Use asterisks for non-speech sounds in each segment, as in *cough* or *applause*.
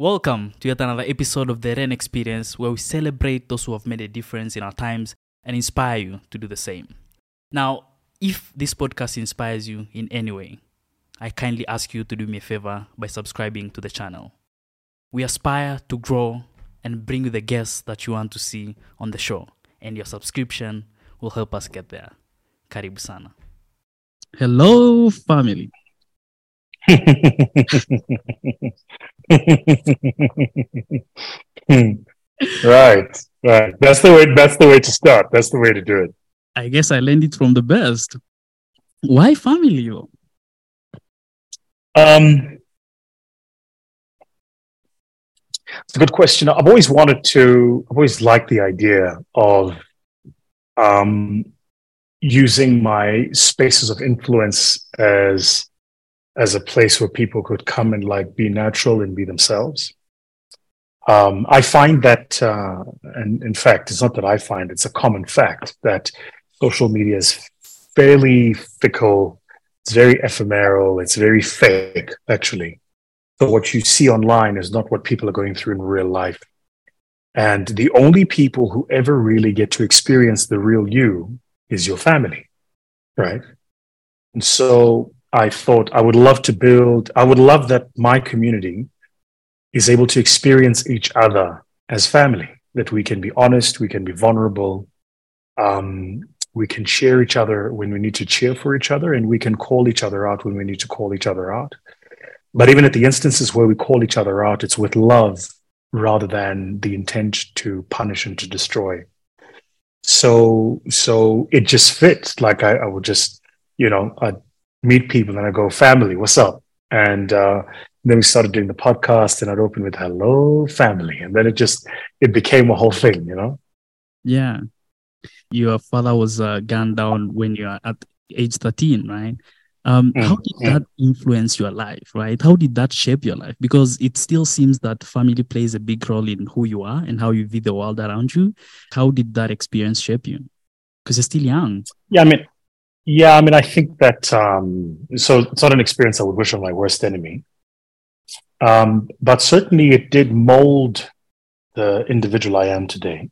Welcome to yet another episode of the Ren Experience, where we celebrate those who have made a difference in our times and inspire you to do the same. Now, if this podcast inspires you in any way, I kindly ask you to do me a favor by subscribing to the channel. We aspire to grow and bring you the guests that you want to see on the show, and your subscription will help us get there. Karibu sana. Hello, family. *laughs* *laughs* right, right. That's the way. That's the way to start. That's the way to do it. I guess I learned it from the best. Why family? Yo? Um, it's a good question. I've always wanted to. I've always liked the idea of um, using my spaces of influence as as a place where people could come and like be natural and be themselves. Um, I find that, uh, and in fact, it's not that I find; it's a common fact that social media is fairly fickle. It's very ephemeral. It's very fake, actually. So what you see online is not what people are going through in real life. And the only people who ever really get to experience the real you is your family, right? And so I thought I would love to build, I would love that my community is able to experience each other as family, that we can be honest, we can be vulnerable, um, we can share each other when we need to cheer for each other, and we can call each other out when we need to call each other out. But even at the instances where we call each other out, it's with love rather than the intent to punish and to destroy. So, so it just fits. Like I, I would just, you know, I'd meet people and I go, family, what's up? And uh, then we started doing the podcast and I'd open with hello family. And then it just, it became a whole thing, you know? Yeah. Your father was uh, gunned down when you are at age 13, right? Um, mm, how did mm. that influence your life, right? How did that shape your life? Because it still seems that family plays a big role in who you are and how you view the world around you. How did that experience shape you? Because you're still young. Yeah, I mean, yeah, I mean, I think that um, so it's not an experience I would wish on my worst enemy, um, but certainly it did mold the individual I am today.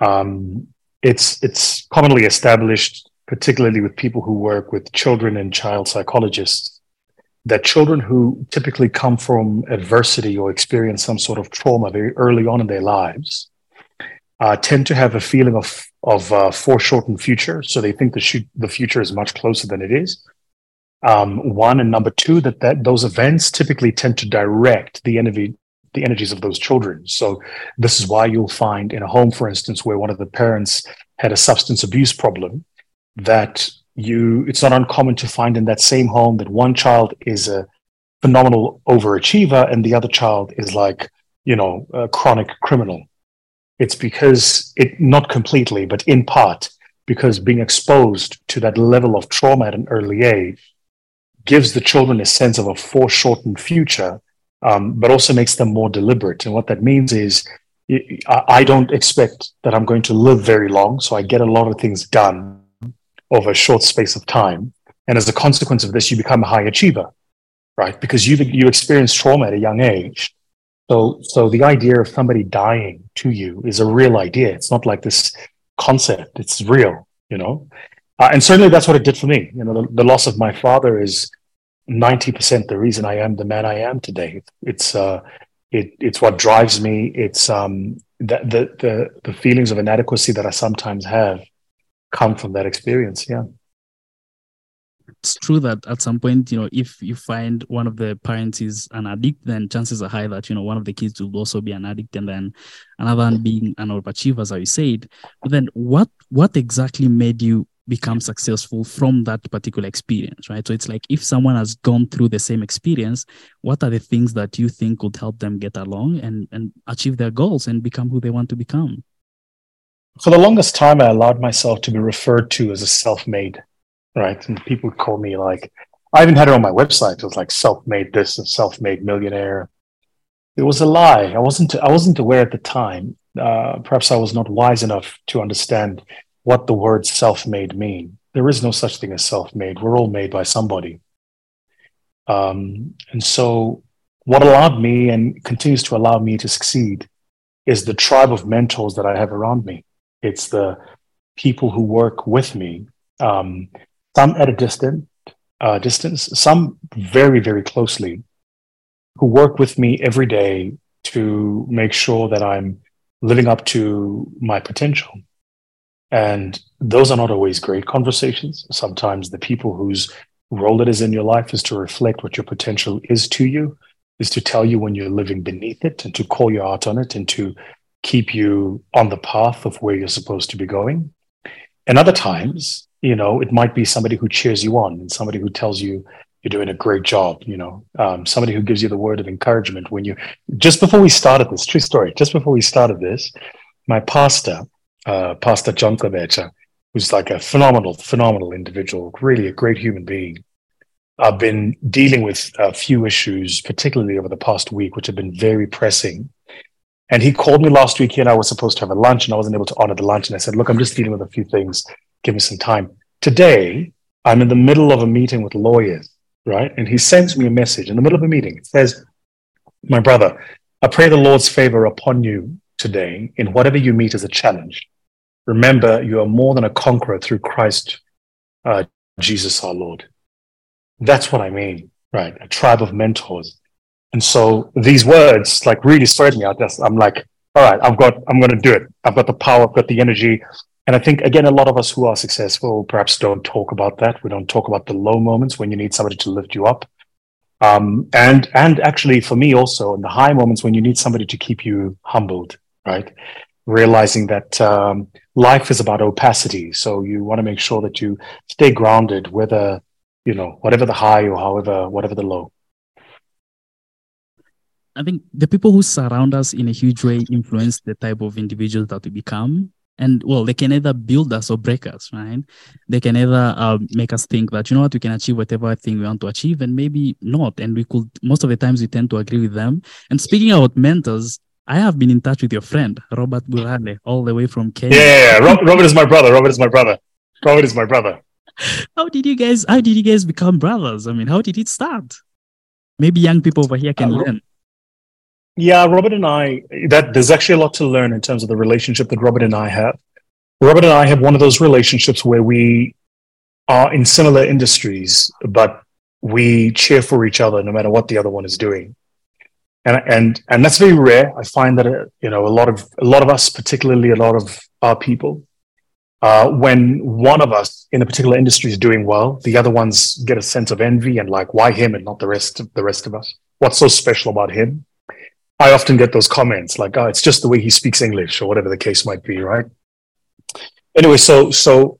Um, it's it's commonly established particularly with people who work with children and child psychologists, that children who typically come from adversity or experience some sort of trauma very early on in their lives uh, tend to have a feeling of of uh, foreshortened future. So they think the sh- the future is much closer than it is. Um, one and number two, that that those events typically tend to direct the energy the energies of those children. So this is why you'll find in a home, for instance, where one of the parents had a substance abuse problem, that you it's not uncommon to find in that same home that one child is a phenomenal overachiever and the other child is like you know a chronic criminal it's because it not completely but in part because being exposed to that level of trauma at an early age gives the children a sense of a foreshortened future um, but also makes them more deliberate and what that means is I don't expect that i'm going to live very long so i get a lot of things done over a short space of time. And as a consequence of this, you become a high achiever, right? Because you you experience trauma at a young age. So, so the idea of somebody dying to you is a real idea. It's not like this concept. It's real, you know? Uh, and certainly that's what it did for me. You know, the, the loss of my father is 90% the reason I am the man I am today. It's, uh, it, it's what drives me. It's, um, the, the, the, the feelings of inadequacy that I sometimes have come from that experience. Yeah. It's true that at some point, you know, if you find one of the parents is an addict, then chances are high that, you know, one of the kids will also be an addict and then another one mm-hmm. being an overachiever, as I said. But then what what exactly made you become successful from that particular experience, right? So it's like if someone has gone through the same experience, what are the things that you think could help them get along and, and achieve their goals and become who they want to become? for the longest time, I allowed myself to be referred to as a self-made, right? And people call me like, I even had it on my website. It was like self-made this and self-made millionaire. It was a lie. I wasn't. I wasn't aware at the time. Uh, perhaps I was not wise enough to understand what the word self-made mean. There is no such thing as self-made. We're all made by somebody. Um, and so what allowed me and continues to allow me to succeed is the tribe of mentors that I have around me. It's the people who work with me, um, some at a distant uh, distance, some very, very closely, who work with me every day to make sure that I'm living up to my potential. And those are not always great conversations. Sometimes the people whose role it is in your life is to reflect what your potential is to you, is to tell you when you're living beneath it and to call you out on it and to keep you on the path of where you're supposed to be going. And other times, you know, it might be somebody who cheers you on and somebody who tells you you're doing a great job, you know, um, somebody who gives you the word of encouragement when you, just before we started this, true story, just before we started this, my pastor, uh, Pastor John Klebecha, who's like a phenomenal, phenomenal individual, really a great human being. I've been dealing with a few issues, particularly over the past week, which have been very pressing. And he called me last week. He and I were supposed to have a lunch, and I wasn't able to honor the lunch. And I said, Look, I'm just dealing with a few things. Give me some time. Today, I'm in the middle of a meeting with lawyers right? And he sends me a message in the middle of a meeting. It says, My brother, I pray the Lord's favor upon you today in whatever you meet as a challenge. Remember, you are more than a conqueror through Christ uh, Jesus our Lord. That's what I mean, right? A tribe of mentors. And so these words like really stirred me out. I'm like, all right, I've got, I'm going to do it. I've got the power, I've got the energy. And I think, again, a lot of us who are successful perhaps don't talk about that. We don't talk about the low moments when you need somebody to lift you up. Um, and, and actually, for me also, in the high moments when you need somebody to keep you humbled, right? Realizing that um, life is about opacity. So you want to make sure that you stay grounded, whether, you know, whatever the high or however, whatever the low. I think the people who surround us in a huge way influence the type of individuals that we become and well they can either build us or break us right they can either uh, make us think that you know what we can achieve whatever thing we want to achieve and maybe not and we could most of the times we tend to agree with them and speaking about mentors I have been in touch with your friend Robert Burale all the way from Kenya. Yeah, yeah, Robert is my brother. Robert is my brother. Robert is my brother. *laughs* how did you guys? How did you guys become brothers? I mean, how did it start? Maybe young people over here can uh, learn. Yeah, Robert and I, that there's actually a lot to learn in terms of the relationship that Robert and I have. Robert and I have one of those relationships where we are in similar industries, but we cheer for each other no matter what the other one is doing. And, and, and that's very rare. I find that, uh, you know, a lot of, a lot of us, particularly a lot of our people, uh, when one of us in a particular industry is doing well, the other ones get a sense of envy and like, why him and not the rest of the rest of us? What's so special about him? I often get those comments like, "Oh, it's just the way he speaks English," or whatever the case might be, right? Anyway, so so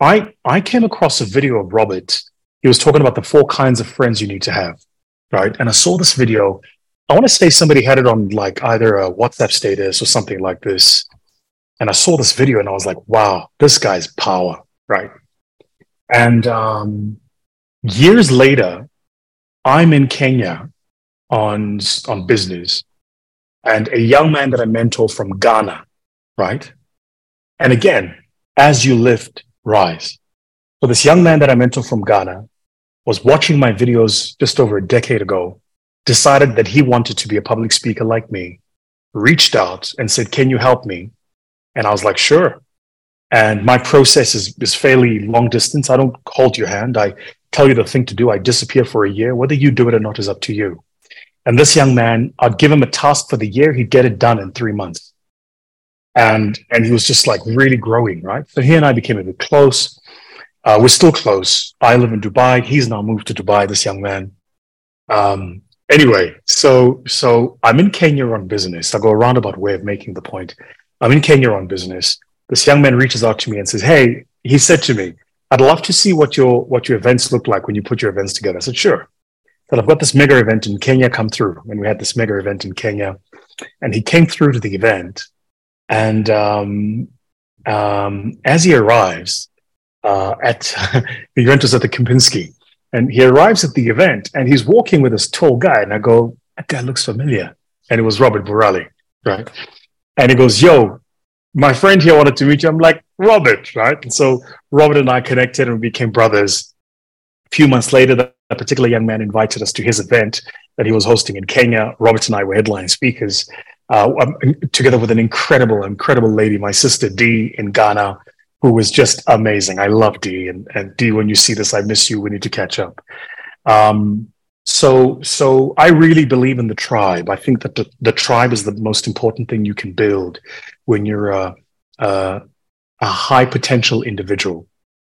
I I came across a video of Robert. He was talking about the four kinds of friends you need to have, right? And I saw this video. I want to say somebody had it on like either a WhatsApp status or something like this. And I saw this video and I was like, "Wow, this guy's power!" Right? And um, years later, I'm in Kenya on on business and a young man that I mentor from Ghana, right? And again, as you lift, rise. So this young man that I mentor from Ghana was watching my videos just over a decade ago, decided that he wanted to be a public speaker like me, reached out and said, Can you help me? And I was like, Sure. And my process is, is fairly long distance. I don't hold your hand. I tell you the thing to do. I disappear for a year. Whether you do it or not is up to you. And this young man, I'd give him a task for the year, he'd get it done in three months. And, and he was just like really growing, right? So he and I became a bit close. Uh, we're still close. I live in Dubai. He's now moved to Dubai, this young man. Um, anyway, so, so I'm in Kenya on business. I'll go a roundabout way of making the point. I'm in Kenya on business. This young man reaches out to me and says, Hey, he said to me, I'd love to see what your, what your events look like when you put your events together. I said, sure that I've got this mega event in Kenya come through. And we had this mega event in Kenya. And he came through to the event. And um, um, as he arrives uh, at *laughs* the event was at the Kempinski, and he arrives at the event and he's walking with this tall guy. And I go, that guy looks familiar. And it was Robert Burale, right? And he goes, Yo, my friend here wanted to meet you. I'm like, Robert, right? And so Robert and I connected and we became brothers. A few months later, a particular young man invited us to his event. that he was hosting in Kenya. Robert and I were headline speakers, uh, um, together with an incredible, incredible lady, my sister Dee in Ghana, who was just amazing. I love Dee, and, and Dee, when you see this, I miss you. We need to catch up. Um, so, so I really believe in the tribe. I think that the, the tribe is the most important thing you can build when you're a, a, a high potential individual,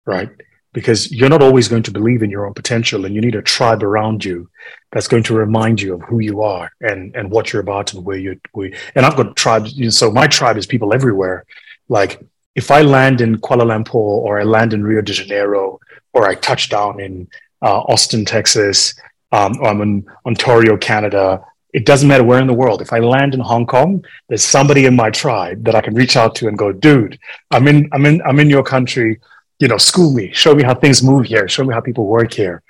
right? Because you're not always going to believe in your own potential, and you need a tribe around you that's going to remind you of who you are and and what you're about and where you're. Where, and I've got tribes. You know, so my tribe is people everywhere. Like if I land in Kuala Lumpur or I land in Rio de Janeiro or I touch down in uh, Austin, Texas, um, or I'm in Ontario, Canada, it doesn't matter where in the world. If I land in Hong Kong, there's somebody in my tribe that I can reach out to and go, dude, I'm in, I'm in, I'm in your country. You know, school me, show me how things move here, show me how people work here.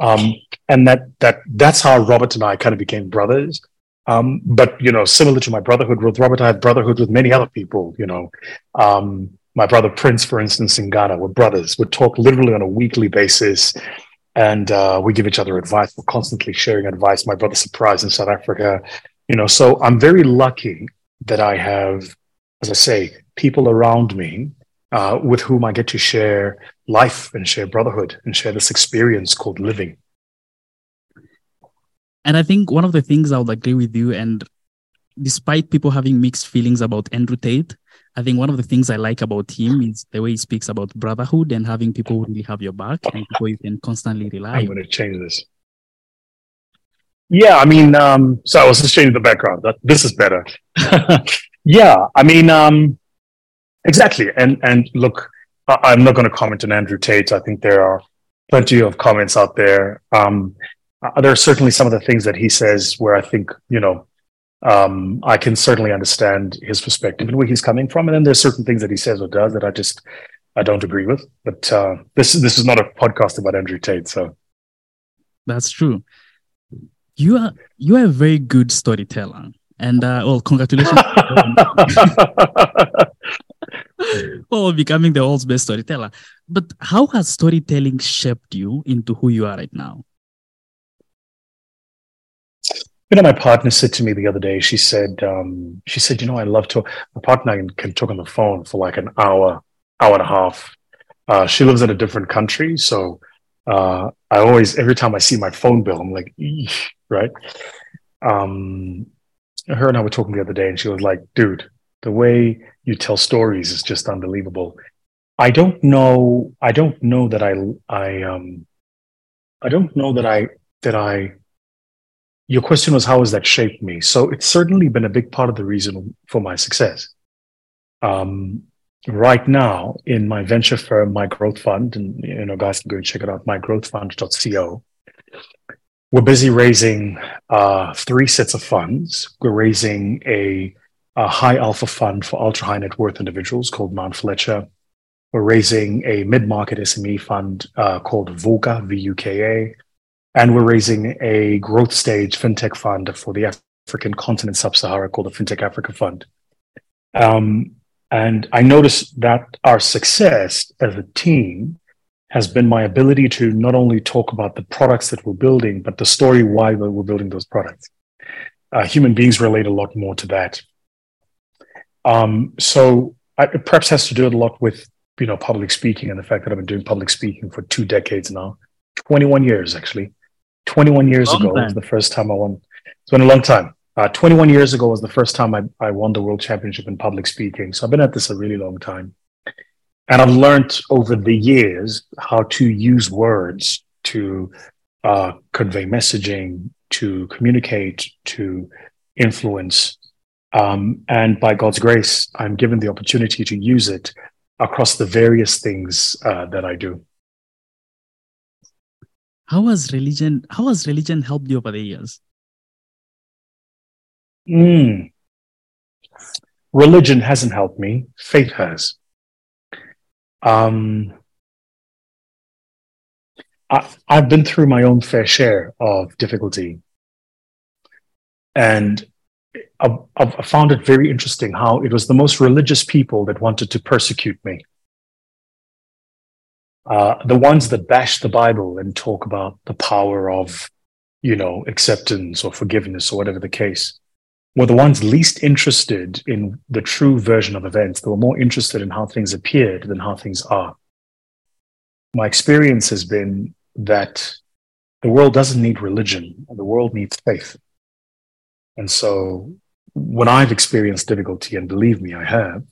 Um, and that that that's how Robert and I kind of became brothers. Um, but you know, similar to my brotherhood with Robert, I have brotherhood with many other people. You know, um, my brother Prince, for instance, in Ghana, we're brothers. We talk literally on a weekly basis and uh, we give each other advice. We're constantly sharing advice. My brother Surprise in South Africa, you know. So I'm very lucky that I have, as I say, people around me uh, with whom I get to share life and share brotherhood and share this experience called living. And I think one of the things I would agree with you, and despite people having mixed feelings about Andrew Tate, I think one of the things I like about him is the way he speaks about brotherhood and having people who really have your back and people you can constantly rely I'm going to change this. Yeah, I mean, um, so I was just changing the background. That, this is better. *laughs* yeah, I mean, um, exactly. And and look, I, am not going to comment on Andrew Tate. I think there are plenty of comments out there. Um, uh, there are certainly some of the things that he says where I think you know um, I can certainly understand his perspective and where he's coming from. And then there's certain things that he says or does that I just I don't agree with. But uh, this this is not a podcast about Andrew Tate, so that's true. You are you are a very good storyteller, and uh, well, congratulations. *laughs* well, *laughs* becoming the world's best storyteller. But how has storytelling shaped you into who you are right now? you know, my partner said to me the other day, she said, um, she said, you know, I love to, my partner can, can talk on the phone for like an hour, hour and a half. Uh, she lives in a different country. So uh, I always, every time I see my phone bill, I'm like, right? Um, her and I were talking the other day and she was like, dude, the way you tell stories is just unbelievable. I don't know, I don't know that I, I, um, I don't know that I, that I, your question was how has that shaped me? So it's certainly been a big part of the reason for my success. Um, right now in my venture firm, my growth fund, and you know, guys can go and check it out, mygrowthfund.co. We're busy raising uh, three sets of funds. We're raising a, a high alpha fund for ultra high net worth individuals called Mount Fletcher. We're raising a mid market SME fund uh, called VUKA, V U K A and we're raising a growth stage fintech fund for the African continent, sub-Sahara, called the FinTech Africa Fund. Um, and I noticed that our success as a team has been my ability to not only talk about the products that we're building, but the story why we're building those products. Uh, human beings relate a lot more to that. Um, so I, it perhaps has to do a lot with you know public speaking and the fact that I've been doing public speaking for two decades now, 21 years actually. 21 years long ago time. was the first time I won. It's been a long time. Uh, 21 years ago was the first time I, I won the world championship in public speaking. So I've been at this a really long time. And I've learned over the years how to use words to uh, convey messaging, to communicate, to influence. Um, and by God's grace, I'm given the opportunity to use it across the various things uh, that I do. How has religion how has religion helped you over the years? Mm. religion hasn't helped me. Faith has. Um, I, i've been through my own fair share of difficulty. And I've, I've found it very interesting how it was the most religious people that wanted to persecute me uh, the ones that bash the Bible and talk about the power of you know, acceptance or forgiveness or whatever the case, were the ones least interested in the true version of events. They were more interested in how things appeared than how things are. My experience has been that the world doesn't need religion, the world needs faith. And so when I've experienced difficulty, and believe me, I have,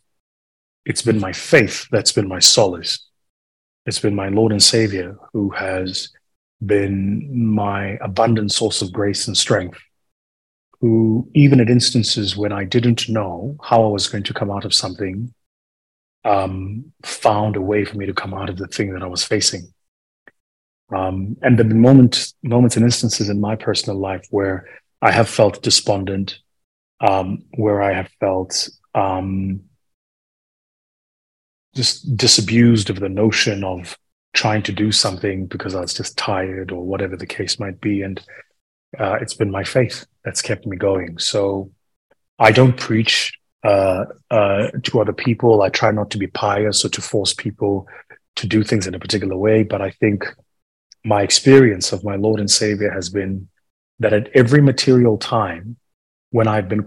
it's been my faith that's been my solace. It's been my Lord and Savior who has been my abundant source of grace and strength, who, even at instances when I didn't know how I was going to come out of something, um, found a way for me to come out of the thing that I was facing. Um, and the moment, moments and instances in my personal life where I have felt despondent, um, where I have felt um, just disabused of the notion of trying to do something because I was just tired or whatever the case might be. And uh, it's been my faith that's kept me going. So I don't preach uh, uh, to other people. I try not to be pious or to force people to do things in a particular way. But I think my experience of my Lord and Savior has been that at every material time, when I've been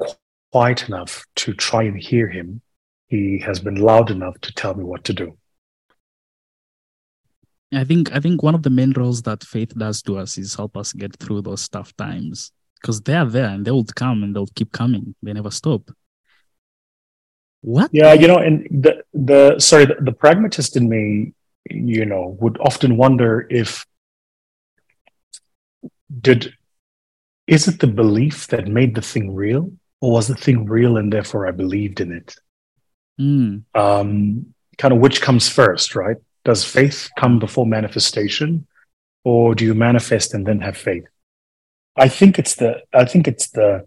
quiet enough to try and hear Him, He has been loud enough to tell me what to do. I think I think one of the main roles that faith does to us is help us get through those tough times because they are there and they will come and they'll keep coming. They never stop. What? Yeah, you know, and the the sorry, the, the pragmatist in me, you know, would often wonder if did is it the belief that made the thing real, or was the thing real and therefore I believed in it? Mm. Um, kind of which comes first, right? Does faith come before manifestation, or do you manifest and then have faith? I think it's the I think it's the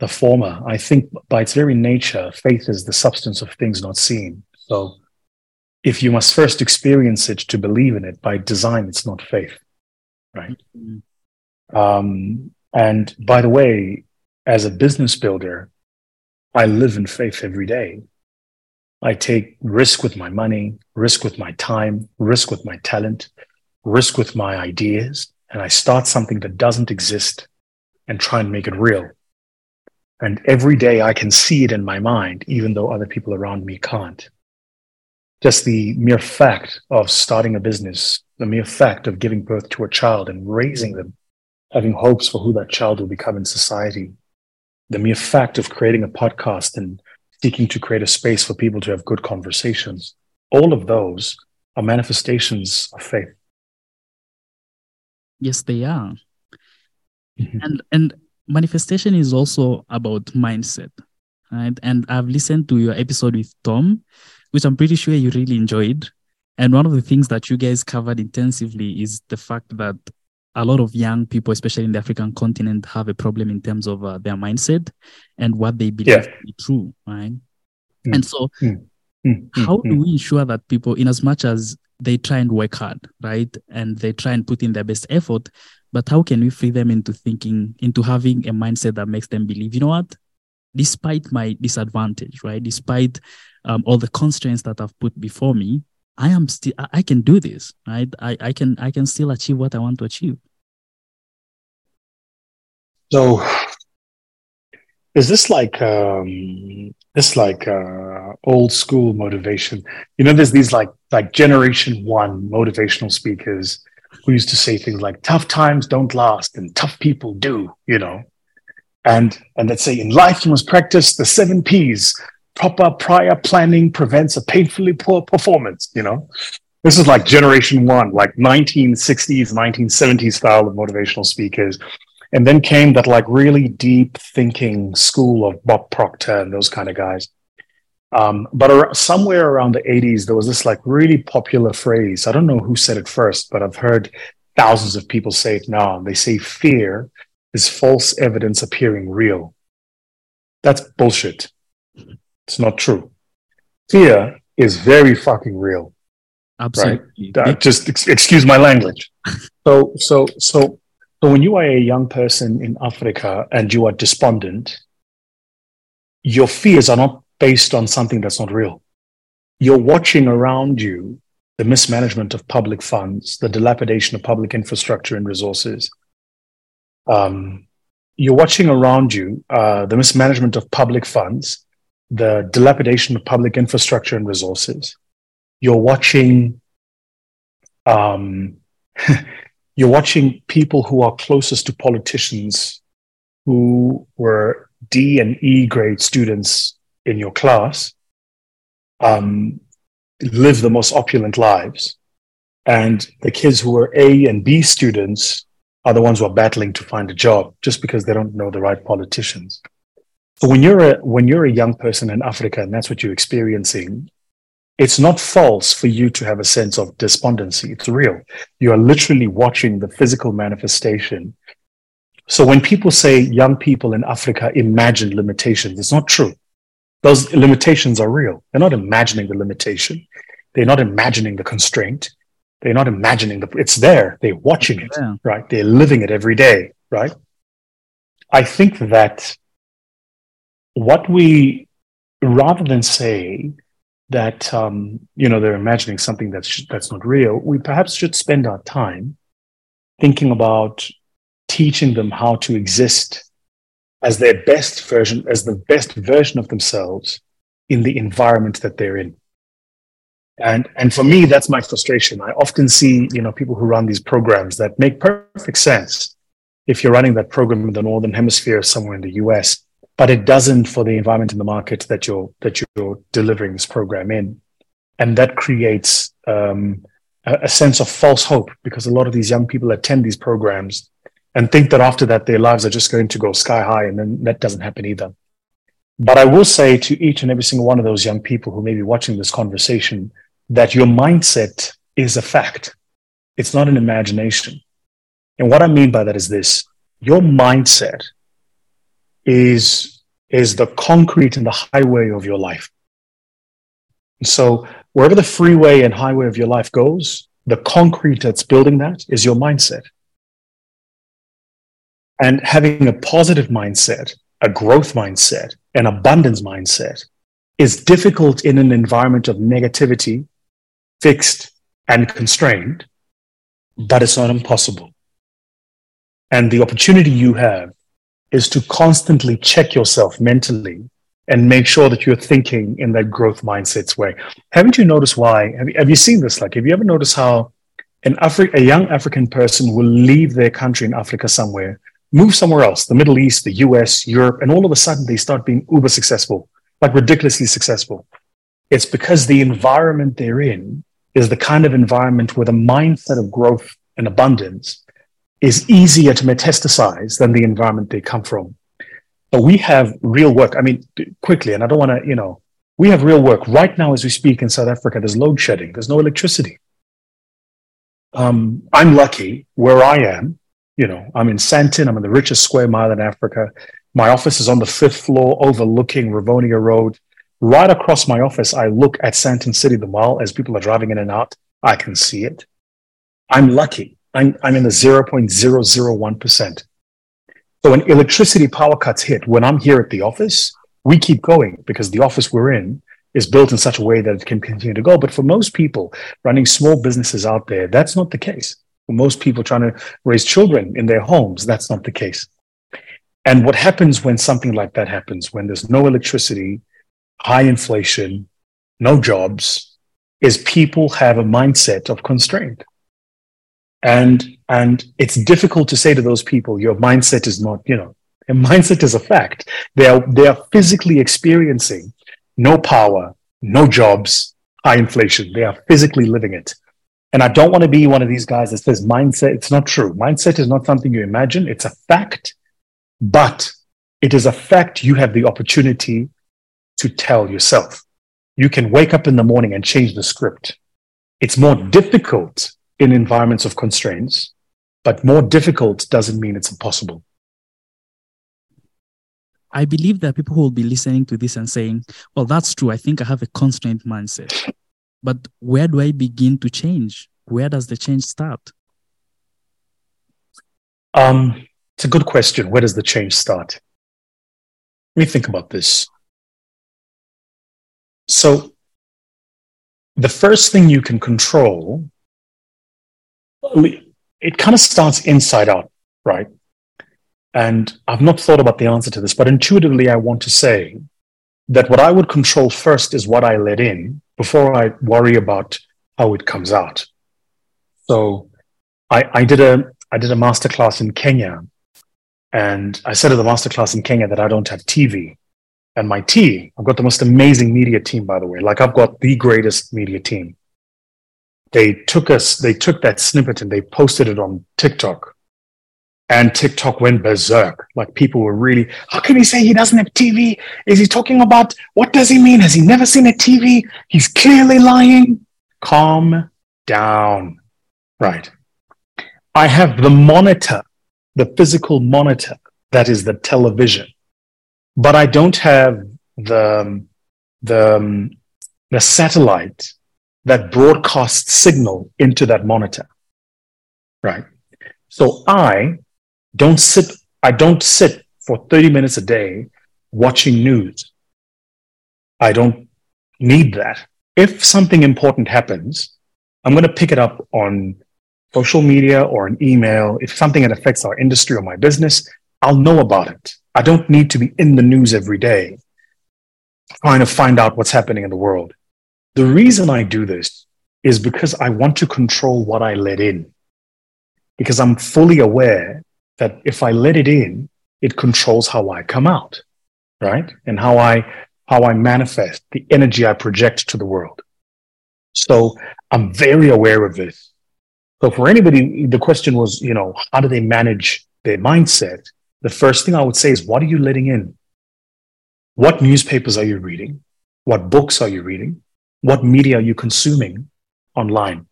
the former. I think by its very nature, faith is the substance of things not seen. So if you must first experience it to believe in it, by design, it's not faith, right? Mm-hmm. Um, and by the way, as a business builder, I live in faith every day. I take risk with my money, risk with my time, risk with my talent, risk with my ideas, and I start something that doesn't exist and try and make it real. And every day I can see it in my mind, even though other people around me can't. Just the mere fact of starting a business, the mere fact of giving birth to a child and raising them, having hopes for who that child will become in society, the mere fact of creating a podcast and seeking to create a space for people to have good conversations. All of those are manifestations of faith. Yes, they are. Mm-hmm. And and manifestation is also about mindset. Right. And I've listened to your episode with Tom, which I'm pretty sure you really enjoyed. And one of the things that you guys covered intensively is the fact that a lot of young people, especially in the African continent, have a problem in terms of uh, their mindset and what they believe yeah. to be true, right? Mm. And so, mm. Mm. how do we ensure that people, in as much as they try and work hard, right, and they try and put in their best effort, but how can we free them into thinking, into having a mindset that makes them believe, you know what? Despite my disadvantage, right, despite um, all the constraints that I've put before me, I am still I can do this, right? I, I can I can still achieve what I want to achieve. So is this like um this like uh old school motivation? You know, there's these like like generation one motivational speakers who used to say things like tough times don't last and tough people do, you know. And and let's say in life you must practice the seven P's proper prior planning prevents a painfully poor performance, you know? This is like generation one, like 1960s, 1970s style of motivational speakers. And then came that like really deep thinking school of Bob Proctor and those kind of guys. Um, but ar- somewhere around the 80s, there was this like really popular phrase. I don't know who said it first, but I've heard thousands of people say it now. They say fear is false evidence appearing real. That's bullshit. It's not true. Fear is very fucking real. Absolutely. Right? Uh, just ex- excuse my language. *laughs* so, so, so, so when you are a young person in Africa and you are despondent, your fears are not based on something that's not real. You're watching around you the mismanagement of public funds, the dilapidation of public infrastructure and resources. Um, you're watching around you uh, the mismanagement of public funds, the dilapidation of public infrastructure and resources. You're watching, um, *laughs* you're watching people who are closest to politicians who were D and E grade students in your class um, live the most opulent lives. And the kids who are A and B students are the ones who are battling to find a job just because they don't know the right politicians. When you're a, when you're a young person in Africa and that's what you're experiencing, it's not false for you to have a sense of despondency. It's real. You are literally watching the physical manifestation. So when people say young people in Africa imagine limitations, it's not true. Those limitations are real. They're not imagining the limitation. They're not imagining the constraint. They're not imagining the, it's there. They're watching it, yeah. right? They're living it every day, right? I think that what we, rather than say that, um, you know, they're imagining something that's, that's not real, we perhaps should spend our time thinking about teaching them how to exist as their best version, as the best version of themselves in the environment that they're in. And and for me that's my frustration. I often see you know people who run these programs that make perfect sense if you're running that program in the northern hemisphere somewhere in the us but it doesn't for the environment in the market that you're that you're delivering this program in and that creates um, a, a sense of false hope because a lot of these young people attend these programs and think that after that their lives are just going to go sky high and then that doesn't happen either but i will say to each and every single one of those young people who may be watching this conversation that your mindset is a fact. It's not an imagination. And what I mean by that is this your mindset is, is the concrete and the highway of your life. And So, wherever the freeway and highway of your life goes, the concrete that's building that is your mindset. And having a positive mindset, a growth mindset, an abundance mindset is difficult in an environment of negativity fixed and constrained, but it's not impossible. And the opportunity you have is to constantly check yourself mentally and make sure that you're thinking in that growth mindset's way. Haven't you noticed why? Have you, have you seen this? Like, have you ever noticed how an Afri- a young African person will leave their country in Africa somewhere, move somewhere else, the Middle East, the US, Europe, and all of a sudden they start being uber successful, like ridiculously successful. It's because the environment they're in is the kind of environment where the mindset of growth and abundance is easier to metastasize than the environment they come from. But we have real work. I mean, quickly, and I don't want to, you know, we have real work right now as we speak in South Africa. There's load shedding. There's no electricity. Um, I'm lucky where I am. You know, I'm in Sandton. I'm in the richest square mile in Africa. My office is on the fifth floor, overlooking Rivonia Road. Right across my office, I look at Sandton City, the mall, as people are driving in and out. I can see it. I'm lucky. I'm, I'm in the 0.001%. So when electricity power cuts hit, when I'm here at the office, we keep going because the office we're in is built in such a way that it can continue to go. But for most people running small businesses out there, that's not the case. For most people trying to raise children in their homes, that's not the case. And what happens when something like that happens, when there's no electricity, high inflation, no jobs, is people have a mindset of constraint. And, and it's difficult to say to those people, your mindset is not, you know, a *laughs* mindset is a fact. They are, they are physically experiencing no power, no jobs, high inflation. They are physically living it. And I don't want to be one of these guys that says mindset, it's not true. Mindset is not something you imagine, it's a fact, but it is a fact you have the opportunity to tell yourself. You can wake up in the morning and change the script. It's more difficult in environments of constraints, but more difficult doesn't mean it's impossible. I believe that people who will be listening to this and saying, well, that's true. I think I have a constraint mindset. But where do I begin to change? Where does the change start? Um, it's a good question. Where does the change start? Let me think about this. So, the first thing you can control, it kind of starts inside out, right? And I've not thought about the answer to this, but intuitively, I want to say that what I would control first is what I let in before I worry about how it comes out. So I, I did a I did a masterclass in Kenya, and I said at the masterclass in Kenya that I don't have TV. And my team, I've got the most amazing media team, by the way. Like I've got the greatest media team. They took us, they took that snippet and they posted it on TikTok. And TikTok went berserk. Like people were really, how can he say he doesn't have TV? Is he talking about what does he mean? Has he never seen a TV? He's clearly lying. Calm down. Right. I have the monitor, the physical monitor that is the television, but I don't have the, the, um, the satellite that broadcasts signal into that monitor. Right. So I don't sit, I don't sit for 30 minutes a day watching news. I don't need that. If something important happens, I'm going to pick it up on social media or an email. If something that affects our industry or my business, I'll know about it. I don't need to be in the news every day trying to find out what's happening in the world. The reason I do this is because I want to control what I let in. Because I'm fully aware that if I let it in, it controls how I come out, right? And how I how I manifest the energy I project to the world. So I'm very aware of this. So for anybody, the question was, you know, how do they manage their mindset? The first thing I would say is, what are you letting in? What newspapers are you reading? What books are you reading? What media are you consuming online?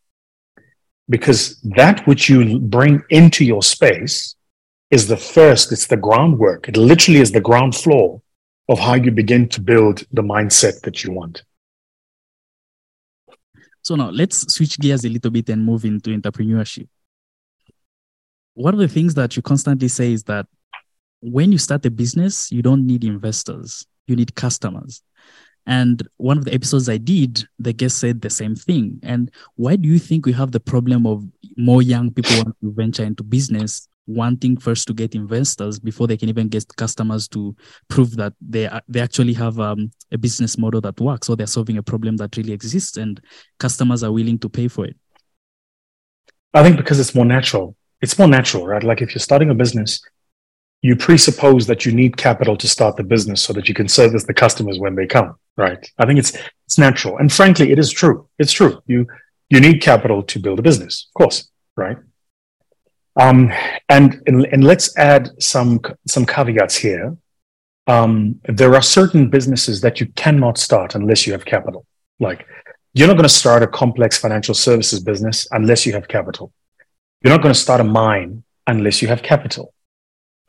Because that which you bring into your space is the first, it's the groundwork. It literally is the ground floor of how you begin to build the mindset that you want. So now let's switch gears a little bit and move into entrepreneurship. One of the things that you constantly say is that when you start a business, you don't need investors, you need customers. And one of the episodes I did, the guest said the same thing. And why do you think we have the problem of more young people want to venture into business wanting first to get investors before they can even get customers to prove that they they actually have um, a business model that works or they're solving a problem that really exists and customers are willing to pay for it? I think because it's more natural. It's more natural right? Like if you're starting a business you presuppose that you need capital to start the business so that you can service the customers when they come right i think it's it's natural and frankly it is true it's true you you need capital to build a business of course right um, and, and, and let's add some some caveats here. Um, there are certain businesses that you cannot start unless you have capital. Like you're not going to start a complex financial services business unless you have capital. You're not going to start a mine unless you have capital.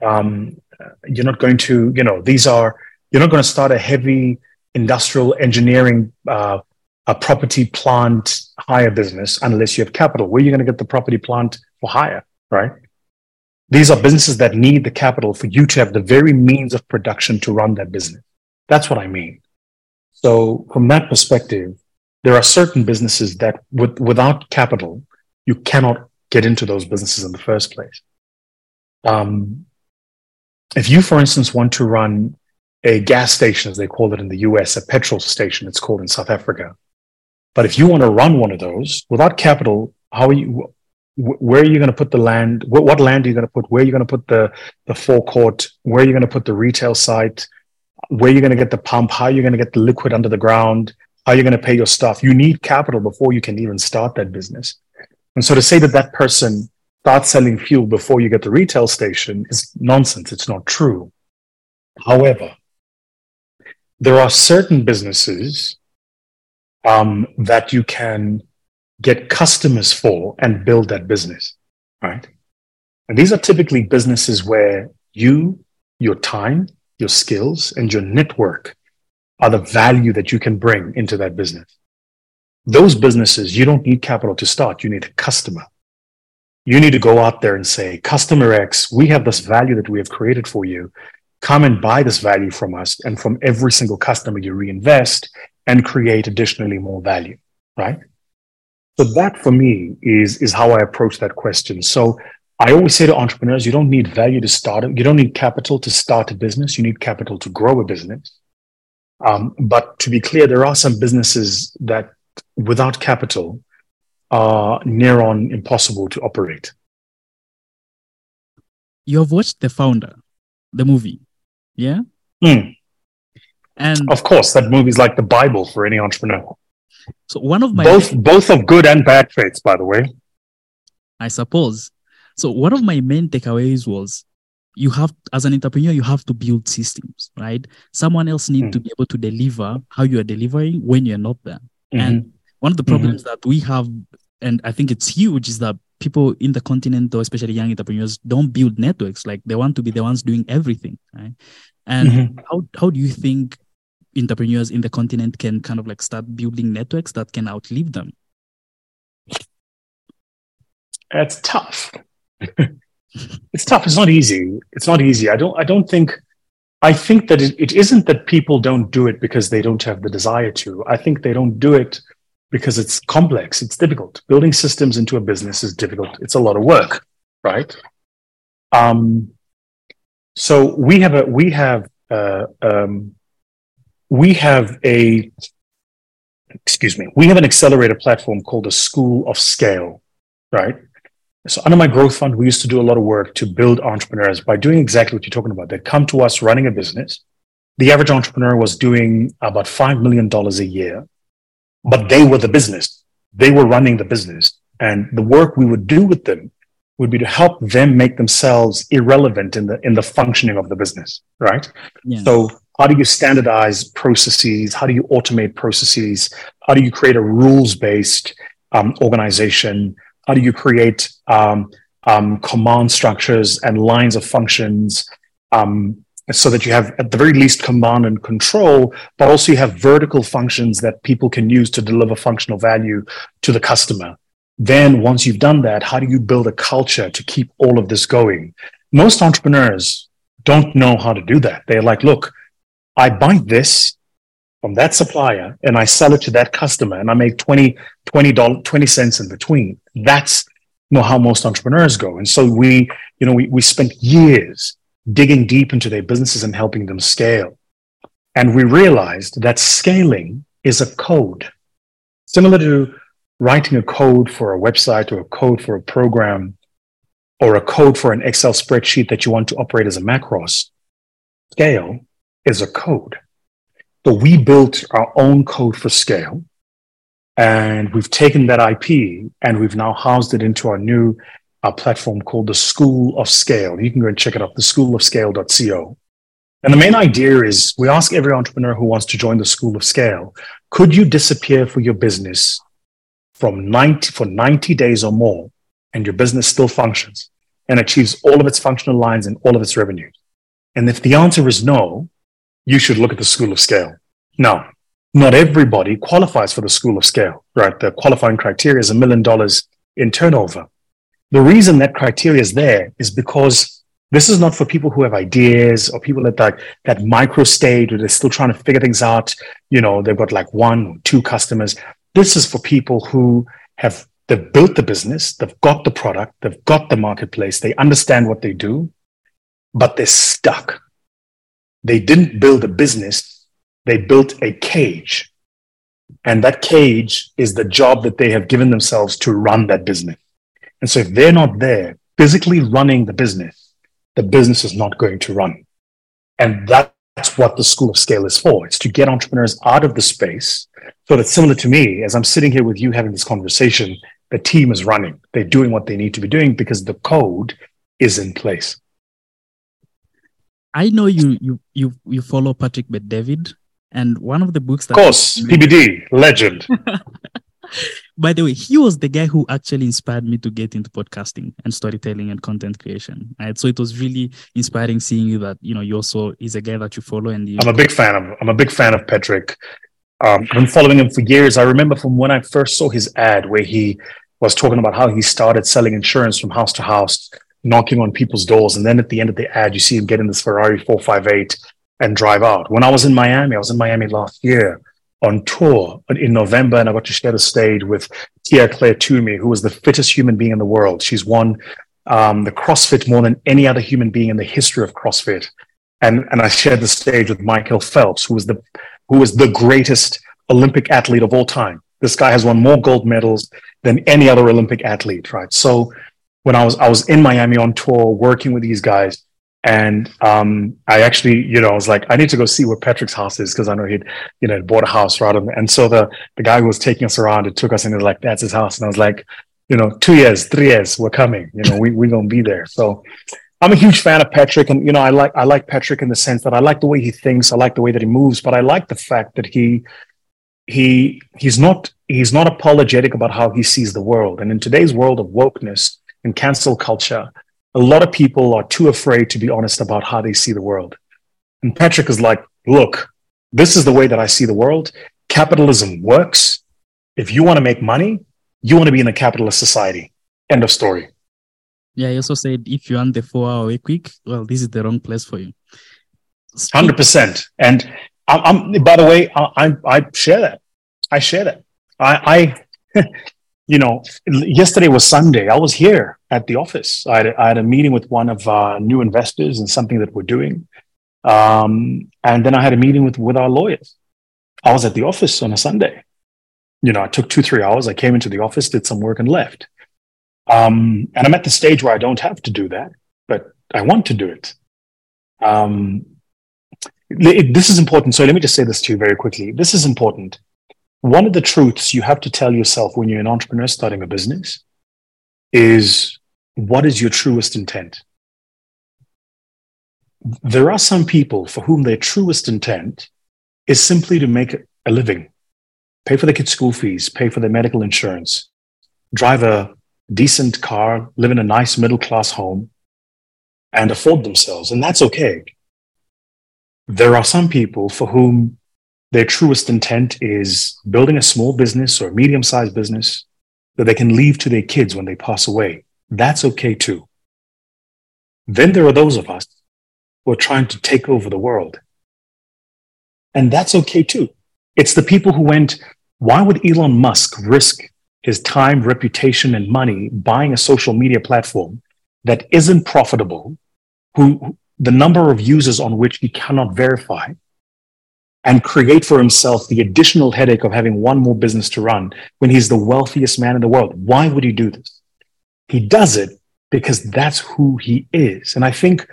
Um, you're not going to, you know, these are you're not going to start a heavy industrial engineering uh, a property plant hire business unless you have capital. Where are you going to get the property plant for hire? right? These are businesses that need the capital for you to have the very means of production to run that business. That's what I mean. So, from that perspective, there are certain businesses that, with, without capital, you cannot get into those businesses in the first place. Um, if you, for instance, want to run a gas station, as they call it in the US, a petrol station, it's called in South Africa. But if you want to run one of those without capital, how are you, where are you going to put the land? What, what land are you going to put? Where are you going to put the, the forecourt? Where are you going to put the retail site? Where are you going to get the pump? How are you going to get the liquid under the ground? How are you going to pay your staff? You need capital before you can even start that business. And so to say that that person starts selling fuel before you get the retail station is nonsense. It's not true. However, there are certain businesses um, that you can get customers for and build that business, right? And these are typically businesses where you, your time, your skills, and your network are the value that you can bring into that business. Those businesses, you don't need capital to start. You need a customer. You need to go out there and say, customer X, we have this value that we have created for you. Come and buy this value from us. And from every single customer, you reinvest and create additionally more value, right? So that for me is, is how I approach that question. So I always say to entrepreneurs, you don't need value to start it. You don't need capital to start a business. You need capital to grow a business. Um, but to be clear, there are some businesses that without capital are near on impossible to operate. You have watched The Founder, the movie, yeah? Mm. And Of course, that movie is like the Bible for any entrepreneur. so one of my both both of good and bad traits, by the way. I suppose. So one of my main takeaways was you have as an entrepreneur you have to build systems, right? Someone else needs Mm. to be able to deliver how you are delivering when you're not there. And Mhm. one of the problems that we have, and I think it's huge, is that people in the continent, or especially young entrepreneurs, don't build networks. Like they want to be the ones doing everything, right? And Mhm. how how do you think entrepreneurs in the continent can kind of like start building networks that can outlive them? It's tough. *laughs* it's tough. It's not easy. It's not easy. I don't. I don't think. I think that it, it isn't that people don't do it because they don't have the desire to. I think they don't do it because it's complex. It's difficult. Building systems into a business is difficult. It's a lot of work, right? Um, so we have a we have uh, um, we have a excuse me. We have an accelerator platform called the School of Scale, right? So under my growth fund, we used to do a lot of work to build entrepreneurs by doing exactly what you're talking about. They'd come to us running a business. The average entrepreneur was doing about $5 million a year, but they were the business. They were running the business. And the work we would do with them would be to help them make themselves irrelevant in the, in the functioning of the business, right? Yeah. So how do you standardize processes? How do you automate processes? How do you create a rules-based um, organization? How do you create um, um, command structures and lines of functions um, so that you have, at the very least, command and control, but also you have vertical functions that people can use to deliver functional value to the customer? Then, once you've done that, how do you build a culture to keep all of this going? Most entrepreneurs don't know how to do that. They're like, look, I buy this from that supplier and I sell it to that customer and I make 20, 20 dollars, 20 cents in between. That's you know how most entrepreneurs go. And so we, you know, we, we spent years digging deep into their businesses and helping them scale. And we realized that scaling is a code. Similar to writing a code for a website or a code for a program or a code for an Excel spreadsheet that you want to operate as a macros, scale is a code. So we built our own code for scale and we've taken that IP and we've now housed it into our new uh, platform called the School of Scale. You can go and check it out, theschoolofscale.co. And the main idea is we ask every entrepreneur who wants to join the School of Scale, could you disappear for your business from 90 for 90 days or more and your business still functions and achieves all of its functional lines and all of its revenue? And if the answer is no, you should look at the School of Scale. Now, not everybody qualifies for the School of Scale, right? The qualifying criteria is a million dollars in turnover. The reason that criteria is there is because this is not for people who have ideas or people at that, that micro stage where they're still trying to figure things out. You know, they've got like one or two customers. This is for people who have, they've built the business, they've got the product, they've got the marketplace, they understand what they do, but they're stuck. They didn't build a business, they built a cage. And that cage is the job that they have given themselves to run that business. And so if they're not there physically running the business, the business is not going to run. And that's what the School of Scale is for. It's to get entrepreneurs out of the space so that similar to me, as I'm sitting here with you having this conversation, the team is running. They're doing what they need to be doing because the code is in place. I know you you you you follow Patrick Bet David, and one of the books that Of course, PBD, legend. *laughs* by the way, he was the guy who actually inspired me to get into podcasting and storytelling and content creation. Right. So it was really inspiring seeing you that, you know, you also is a guy that you follow and you I'm a big fan of I'm a big fan of Patrick. Um, I've been following him for years. I remember from when I first saw his ad where he was talking about how he started selling insurance from house to house, knocking on people's doors, and then at the end of the ad, you see him get in this Ferrari 458 and drive out. When I was in Miami, I was in Miami last year on tour in November, and I got to share the stage with Tia-Clair Toomey, who was the fittest human being in the world. She's won um, the CrossFit more than any other human being in the history of CrossFit. And, and I shared the stage with Michael Phelps, who was the who was the greatest Olympic athlete of all time. This guy has won more gold medals than any other Olympic athlete, right? So when I was I was in Miami on tour working with these guys, and um, I actually, you know, I was like, I need to go see where Patrick's house is because I know he'd, you know, bought a house right. And so the the guy who was taking us around, it took us and he was like, that's his house. And I was like, you know, two years, three years, we're coming. You know, we we're gonna be there. So I'm a huge fan of Patrick, and you know, I like I like Patrick in the sense that I like the way he thinks, I like the way that he moves, but I like the fact that he he he's not he's not apologetic about how he sees the world. And in today's world of wokeness and cancel culture, a lot of people are too afraid to be honest about how they see the world. And Patrick is like, look, this is the way that I see the world. Capitalism works. If you want to make money, you want to be in a capitalist society. End of story. Yeah, he also said if you want the four hour work week, well, this is the wrong place for you. Hundred percent. And I'm, I'm, by the way, I, I, I share that. I share that. I, I *laughs* you know, yesterday was Sunday. I was here at the office. I had, I had a meeting with one of our new investors and something that we're doing. Um, and then I had a meeting with, with our lawyers. I was at the office on a Sunday. You know, I took two, three hours. I came into the office, did some work, and left. Um, and I'm at the stage where I don't have to do that, but I want to do it. Um, it. This is important. So let me just say this to you very quickly. This is important one of the truths you have to tell yourself when you're an entrepreneur starting a business is what is your truest intent? There are some people for whom their truest intent is simply to make a living, pay for their kids' school fees, pay for their medical insurance, drive a decent car, live in a nice middle class home, and afford themselves. And that's okay. There are some people for whom their truest intent is building a small business or a medium sized business that they can leave to their kids when they pass away. That's okay too. Then there are those of us who are trying to take over the world. And that's okay too. It's the people who went, why would Elon Musk risk his time, reputation, and money buying a social media platform that isn't profitable, who the number of users on which he cannot verify, and create for himself the additional headache of having one more business to run when he's the wealthiest man in the world. Why would he do this? He does it because that's who he is. And I think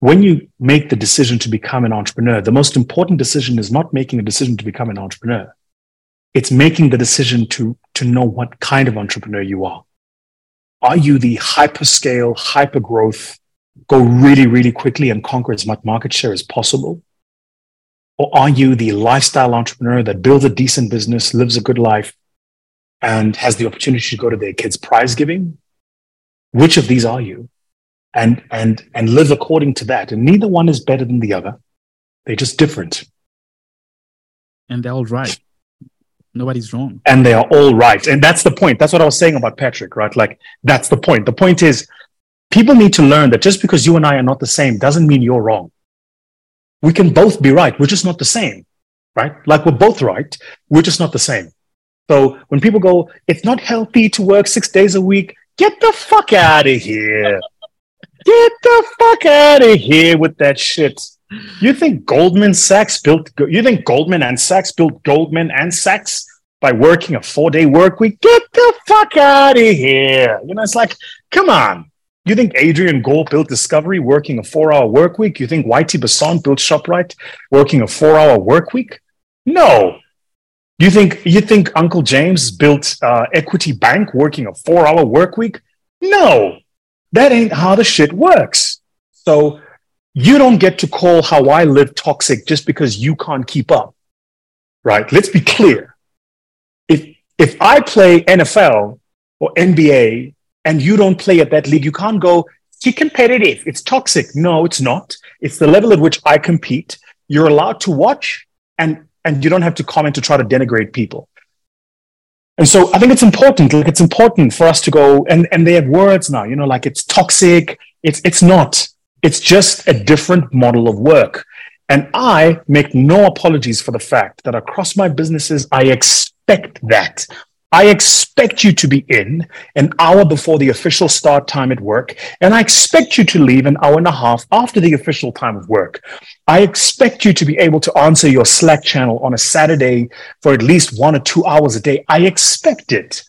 when you make the decision to become an entrepreneur, the most important decision is not making a decision to become an entrepreneur. It's making the decision to, to know what kind of entrepreneur you are. Are you the hyperscale, hyper growth, go really, really quickly and conquer as much market share as possible? Or are you the lifestyle entrepreneur that builds a decent business, lives a good life, and has the opportunity to go to their kids' prize giving? Which of these are you? And, and, and live according to that. And neither one is better than the other. They're just different. And they're all right. Nobody's wrong. And they are all right. And that's the point. That's what I was saying about Patrick, right? Like, that's the point. The point is, people need to learn that just because you and I are not the same doesn't mean you're wrong we can both be right. We're just not the same, right? Like we're both right. We're just not the same. So when people go, it's not healthy to work six days a week, get the fuck out of here. Get the fuck out of here with that shit. You think Goldman Sachs built, you think Goldman and Sachs built Goldman and Sachs by working a four day work week? Get the fuck out of here. You know, it's like, come on. You think Adrian Gore built Discovery working a four hour work week? You think Whitey Basson built ShopRite working a four hour work week? No. You think you think Uncle James built uh, Equity Bank working a four hour work week? No, that ain't how the shit works. So you don't get to call how I live toxic just because you can't keep up, right? Let's be clear. If if I play NFL or NBA and you don't play at that league, you can't go, it's competitive, it's toxic. No, it's not. It's the level at which I compete. You're allowed to watch and and you don't have to comment to try to denigrate people. And so I think it's important. Like it's important for us to go and, and they have words now, you know, like it's toxic. It's it's not. It's just a different model of work. And I make no apologies for the fact that across my businesses, I expect that I expect you to be in an hour before the official start time at work, and I expect you to leave an hour and a half after the official time of work. I expect you to be able to answer your Slack channel on a Saturday for at least one or two hours a day. I expect it.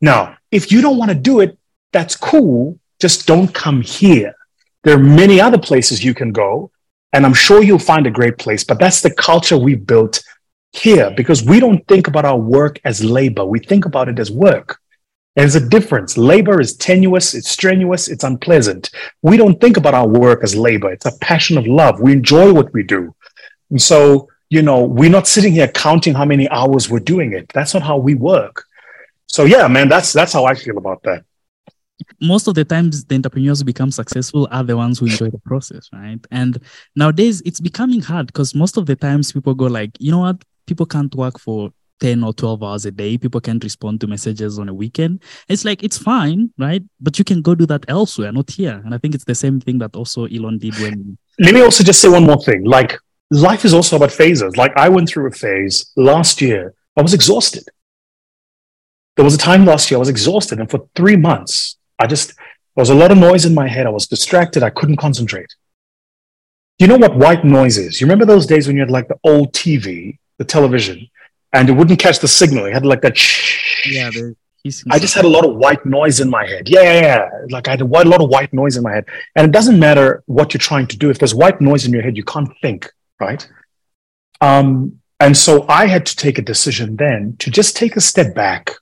Now, if you don't want to do it, that's cool. Just don't come here. There are many other places you can go, and I'm sure you'll find a great place, but that's the culture we've built here because we don't think about our work as labor. We think about it as work. There's a difference. Labor is tenuous, it's strenuous, it's unpleasant. We don't think about our work as labor. It's a passion of love. We enjoy what we do. And so, you know, we're not sitting here counting how many hours we're doing it. That's not how we work. So yeah, man, that's that's how I feel about that. Most of the times the entrepreneurs who become successful are the ones who enjoy the process, right? And nowadays it's becoming hard because most of the times people go like, you know what, people can't work for 10 or 12 hours a day. People can't respond to messages on a weekend. It's like, it's fine, right? But you can go do that elsewhere, not here. And I think it's the same thing that also Elon did when. *laughs* Let me also just say one more thing. Like, life is also about phases. Like, I went through a phase last year, I was exhausted. There was a time last year I was exhausted. And for three months, I just, there was a lot of noise in my head. I was distracted. I couldn't concentrate. You know what white noise is? You remember those days when you had like the old TV the television, and it wouldn't catch the signal. It had like that. Yeah, I just had a lot of white noise in my head. Yeah, yeah, yeah. Like I had a, a lot of white noise in my head, and it doesn't matter what you're trying to do. If there's white noise in your head, you can't think, right? Um, and so I had to take a decision then to just take a step back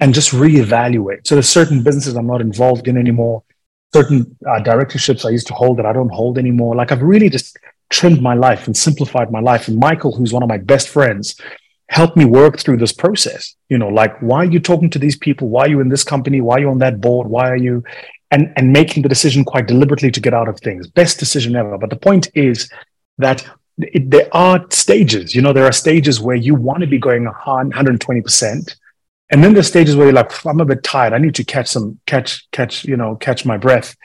and just reevaluate. So there's certain businesses I'm not involved in anymore, certain uh, directorships I used to hold that I don't hold anymore. Like I've really just trimmed my life and simplified my life. And Michael, who's one of my best friends, helped me work through this process. You know, like why are you talking to these people? Why are you in this company? Why are you on that board? Why are you and and making the decision quite deliberately to get out of things. Best decision ever. But the point is that it, there are stages. You know, there are stages where you want to be going 120 percent. And then there's stages where you're like, I'm a bit tired. I need to catch some, catch, catch, you know, catch my breath.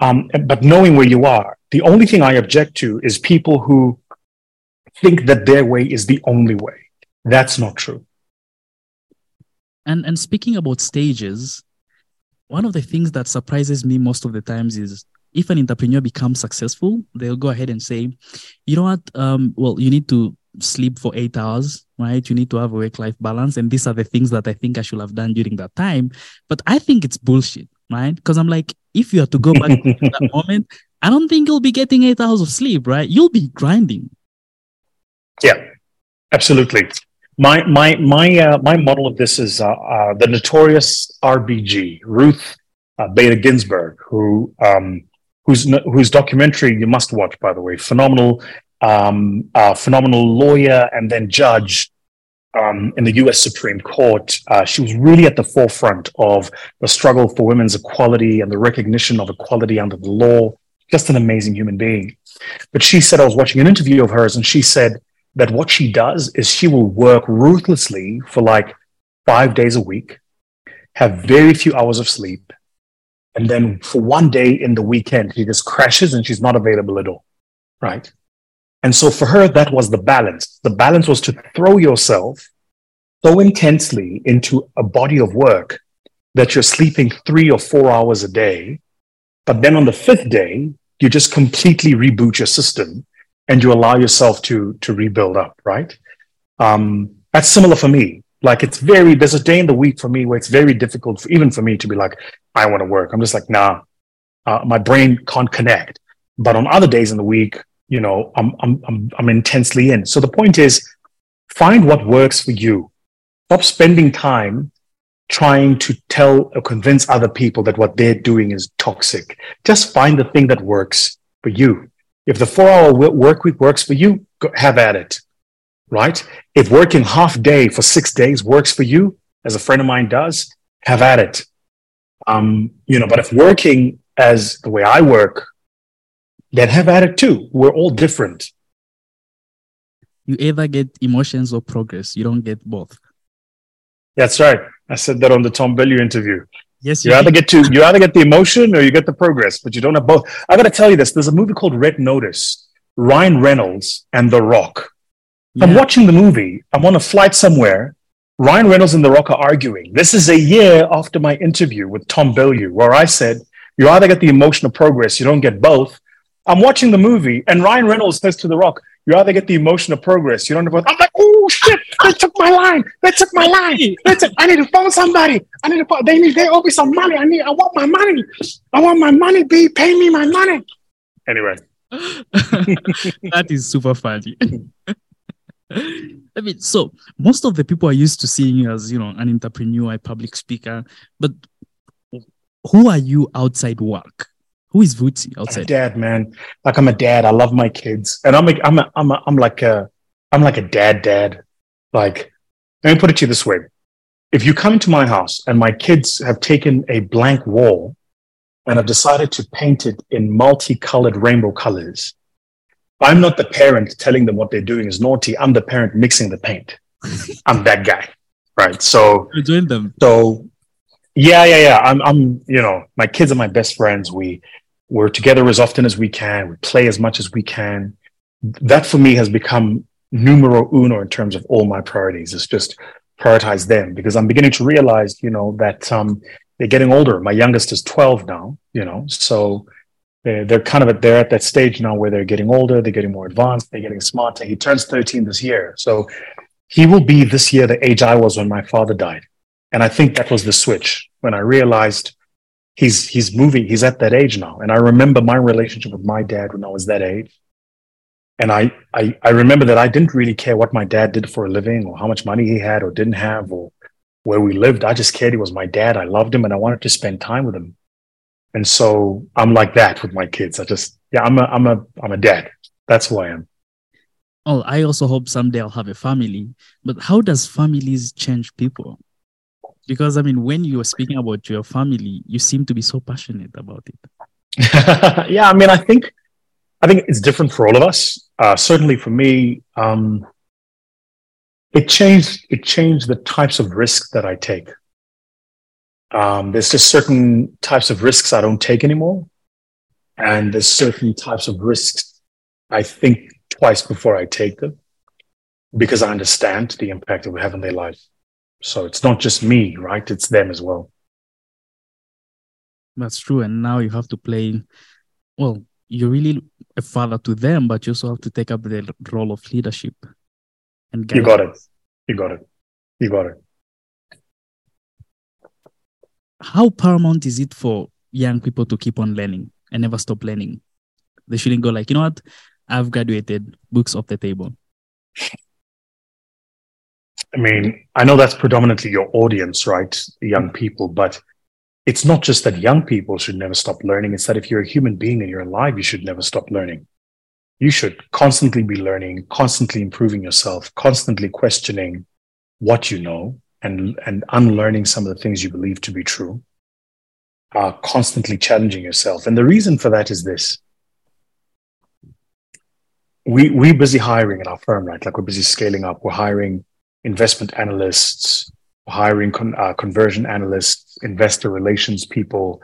Um, but knowing where you are, the only thing I object to is people who think that their way is the only way. That's not true. And and speaking about stages, one of the things that surprises me most of the times is if an entrepreneur becomes successful, they'll go ahead and say, you know what? Um, well, you need to sleep for eight hours, right? You need to have a work life balance. And these are the things that I think I should have done during that time. But I think it's bullshit, right? Because I'm like, if you are to go back to that *laughs* moment, I don't think you'll be getting eight hours of sleep, right? You'll be grinding. Yeah, absolutely. My my my uh, my model of this is uh, uh, the notorious RBG Ruth uh, Bader Ginsburg, who um, whose whose documentary you must watch, by the way, phenomenal, um, uh, phenomenal lawyer and then judge um, in the US Supreme Court, uh, she was really at the forefront of the struggle for women's equality and the recognition of equality under the law just an amazing human being. But she said, I was watching an interview of hers, and she said that what she does is she will work ruthlessly for like five days a week, have very few hours of sleep. And then for one day in the weekend, she just crashes and she's not available at all. Right. And so for her, that was the balance. The balance was to throw yourself so intensely into a body of work that you're sleeping three or four hours a day but then on the fifth day, you just completely reboot your system and you allow yourself to to rebuild up, right? Um, that's similar for me. Like it's very there's a day in the week for me where it's very difficult for, even for me to be like, I want to work. I'm just like, nah, uh, my brain can't connect. But on other days in the week, you know, I'm I'm I'm I'm intensely in. So the point is, find what works for you. Stop spending time trying to tell or convince other people that what they're doing is toxic. Just find the thing that works for you. If the four hour work week works for you, go, have at it. Right? If working half day for six days works for you, as a friend of mine does, have at it. Um, you know, but if working as the way I work, then have at it too. We're all different. You either get emotions or progress. You don't get both. That's right. I said that on the Tom Bilyeu interview. Yes, you, you either get to you either get the emotion or you get the progress, but you don't have both. I got to tell you this: there's a movie called Red Notice. Ryan Reynolds and The Rock. Yeah. I'm watching the movie. I'm on a flight somewhere, Ryan Reynolds and The Rock are arguing. This is a year after my interview with Tom Bilyeu, where I said, you either get the emotional progress, you don't get both. I'm watching the movie, and Ryan Reynolds says to The Rock, you either get the emotional progress, you don't get both. I'm like, oh shit, they took my line. They took my line. They took, I need to phone somebody. I need to phone, they need, they owe me some money. I need, I want my money. I want my money, B. Pay me my money. Anyway. *laughs* that is super funny. *laughs* I mean, so most of the people are used to seeing you as, you know, an entrepreneur, a public speaker, but who are you outside work? Who is Vusi outside? I'm dad, man. Like I'm a dad. I love my kids, and I'm a, I'm a, I'm a, I'm like a I'm like a dad, dad. Like, let me put it to you this way: if you come into my house and my kids have taken a blank wall and have decided to paint it in multicolored rainbow colors, I'm not the parent telling them what they're doing is naughty. I'm the parent mixing the paint. *laughs* I'm that guy, right? So you join them. So yeah, yeah, yeah. I'm, I'm, you know, my kids are my best friends. We we're together as often as we can. We play as much as we can. That for me has become numero uno in terms of all my priorities. is just prioritize them because I'm beginning to realize, you know, that um, they're getting older. My youngest is 12 now, you know, so they're, they're kind of at, they're at that stage now where they're getting older, they're getting more advanced, they're getting smarter. He turns 13 this year. So he will be this year the age I was when my father died. And I think that was the switch when I realized he's he's moving, he's at that age now. And I remember my relationship with my dad when I was that age. And I, I I remember that I didn't really care what my dad did for a living or how much money he had or didn't have or where we lived. I just cared he was my dad. I loved him and I wanted to spend time with him. And so I'm like that with my kids. I just, yeah, I'm a, I'm a, I'm a dad. That's who I am. Oh, I also hope someday I'll have a family. But how does families change people? Because I mean, when you are speaking about your family, you seem to be so passionate about it. *laughs* yeah, I mean, I think, I think it's different for all of us. Uh, certainly for me, um, it changed. It changed the types of risks that I take. Um, there's just certain types of risks I don't take anymore. And there's certain types of risks I think twice before I take them because I understand the impact it will have on their lives. So it's not just me, right? It's them as well. That's true. And now you have to play, well, you're really a father to them, but you also have to take up the role of leadership. And you got it. You got it. You got it how paramount is it for young people to keep on learning and never stop learning? They shouldn't go like, you know what? I've graduated, books off the table. I mean, I know that's predominantly your audience, right? Young people, but it's not just that young people should never stop learning. It's that if you're a human being and you're alive, you should never stop learning. You should constantly be learning, constantly improving yourself, constantly questioning what you know, and, and unlearning some of the things you believe to be true, are constantly challenging yourself. And the reason for that is this. We, we're busy hiring in our firm, right? Like we're busy scaling up. We're hiring investment analysts, hiring con, uh, conversion analysts, investor relations people.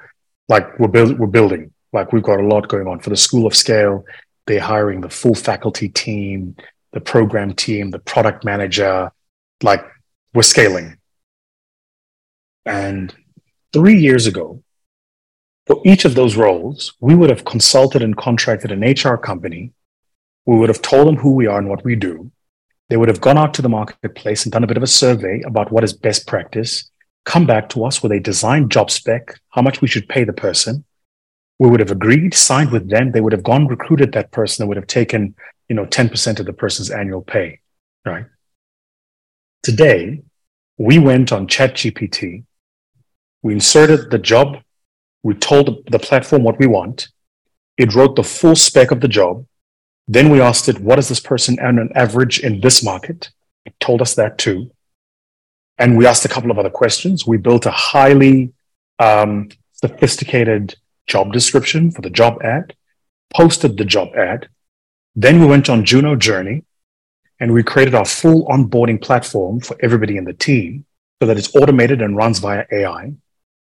Like we're, build, we're building, like we've got a lot going on. For the School of Scale, they're hiring the full faculty team, the program team, the product manager, like we're scaling. And three years ago, for each of those roles, we would have consulted and contracted an HR company. We would have told them who we are and what we do. They would have gone out to the marketplace and done a bit of a survey about what is best practice, come back to us with a designed job spec, how much we should pay the person. We would have agreed, signed with them. They would have gone recruited that person and would have taken, you know, 10% of the person's annual pay, right? Today, we went on ChatGPT, we inserted the job, we told the platform what we want, it wrote the full spec of the job. Then we asked it, what does this person earn on average in this market? It told us that too. And we asked a couple of other questions. We built a highly um, sophisticated job description for the job ad, posted the job ad. Then we went on Juno Journey, and we created our full onboarding platform for everybody in the team so that it's automated and runs via AI.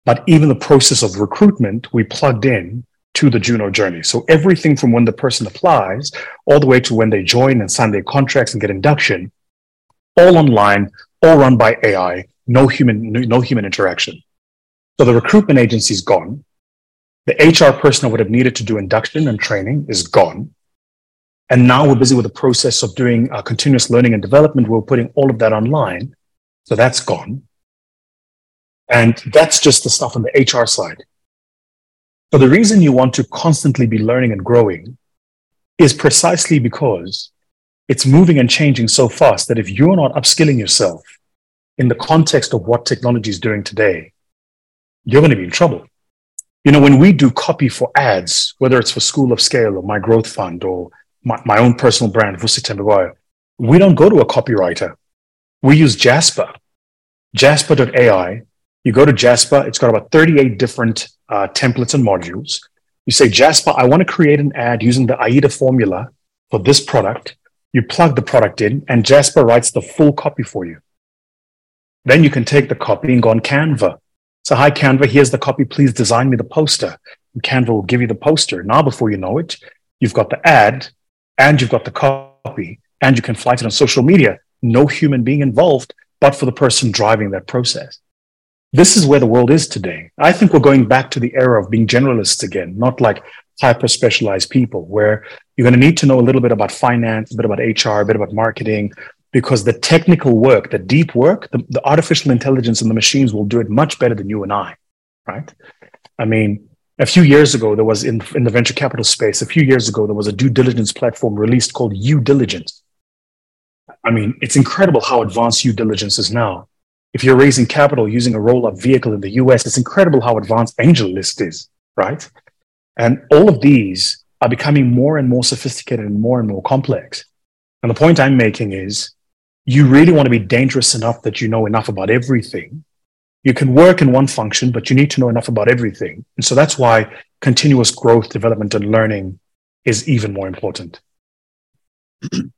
But even the process of recruitment, we plugged in to the Juno journey. So everything from when the person applies all the way to when they join and sign their contracts and get induction, all online, all run by AI, no human, no human interaction. So the recruitment agency is gone. The HR person that would have needed to do induction and training is gone. And now we're busy with the process of doing uh, continuous learning and development. We're putting all of that online. So that's gone. And that's just the stuff on the HR side. So the reason you want to constantly be learning and growing is precisely because it's moving and changing so fast that if you're not upskilling yourself in the context of what technology is doing today, you're going to be in trouble. You know, when we do copy for ads, whether it's for School of Scale or My Growth Fund or my, my own personal brand, Vusi we don't go to a copywriter. We use Jasper, jasper.ai. You go to Jasper, it's got about 38 different uh, templates and modules. You say, Jasper, I want to create an ad using the AIDA formula for this product. You plug the product in, and Jasper writes the full copy for you. Then you can take the copy and go on Canva. So, hi, Canva, here's the copy. Please design me the poster. And Canva will give you the poster. Now, before you know it, you've got the ad and you've got the copy and you can flight it on social media. No human being involved, but for the person driving that process. This is where the world is today. I think we're going back to the era of being generalists again, not like hyper specialized people, where you're going to need to know a little bit about finance, a bit about HR, a bit about marketing, because the technical work, the deep work, the, the artificial intelligence and the machines will do it much better than you and I, right? I mean, a few years ago, there was in, in the venture capital space, a few years ago, there was a due diligence platform released called U Diligence. I mean, it's incredible how advanced U Diligence is now. If you're raising capital using a roll up vehicle in the US, it's incredible how advanced AngelList is, right? And all of these are becoming more and more sophisticated and more and more complex. And the point I'm making is you really want to be dangerous enough that you know enough about everything. You can work in one function, but you need to know enough about everything. And so that's why continuous growth, development, and learning is even more important. *clears throat* and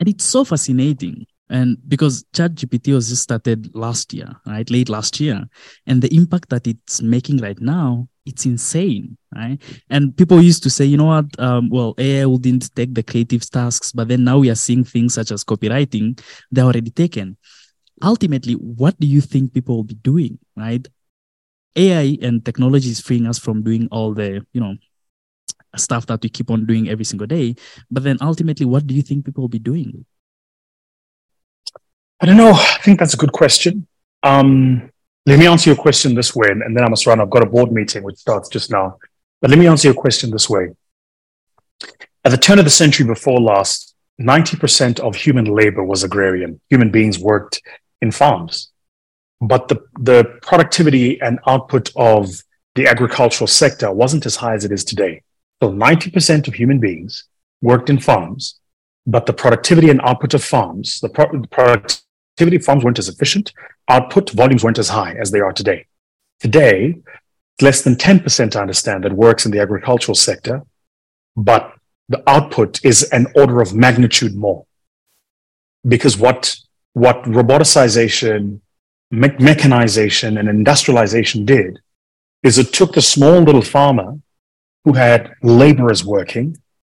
it's so fascinating. And because ChatGPT was just started last year, right? Late last year. And the impact that it's making right now it's insane right? And people used to say you know what? Um, well ai wouldn't take the creative tasks but then now we are seeing things such as copywriting they're already taken. Ultimately what do you think people will be doing right? Ai and technology is freeing us from doing all the you know stuff that we keep on doing every single day. But then ultimately what do you think people will be doing i don't know i think that's a good question um let me answer your question this way, and then I must run. I've got a board meeting which starts just now. But let me answer your question this way. At the turn of the century before last, 90% of human labor was agrarian. Human beings worked in farms. But the, the productivity and output of the agricultural sector wasn't as high as it is today. So 90% of human beings worked in farms, but the productivity and output of farms, the, pro- the productivity of farms weren't as efficient, output volumes weren't as high as they are today. Today, less than 10%, I understand, that works in the agricultural sector, but the output is an order of magnitude more. Because what, what roboticization, me- mechanization, and industrialization did is it took the small little farmer who had laborers working,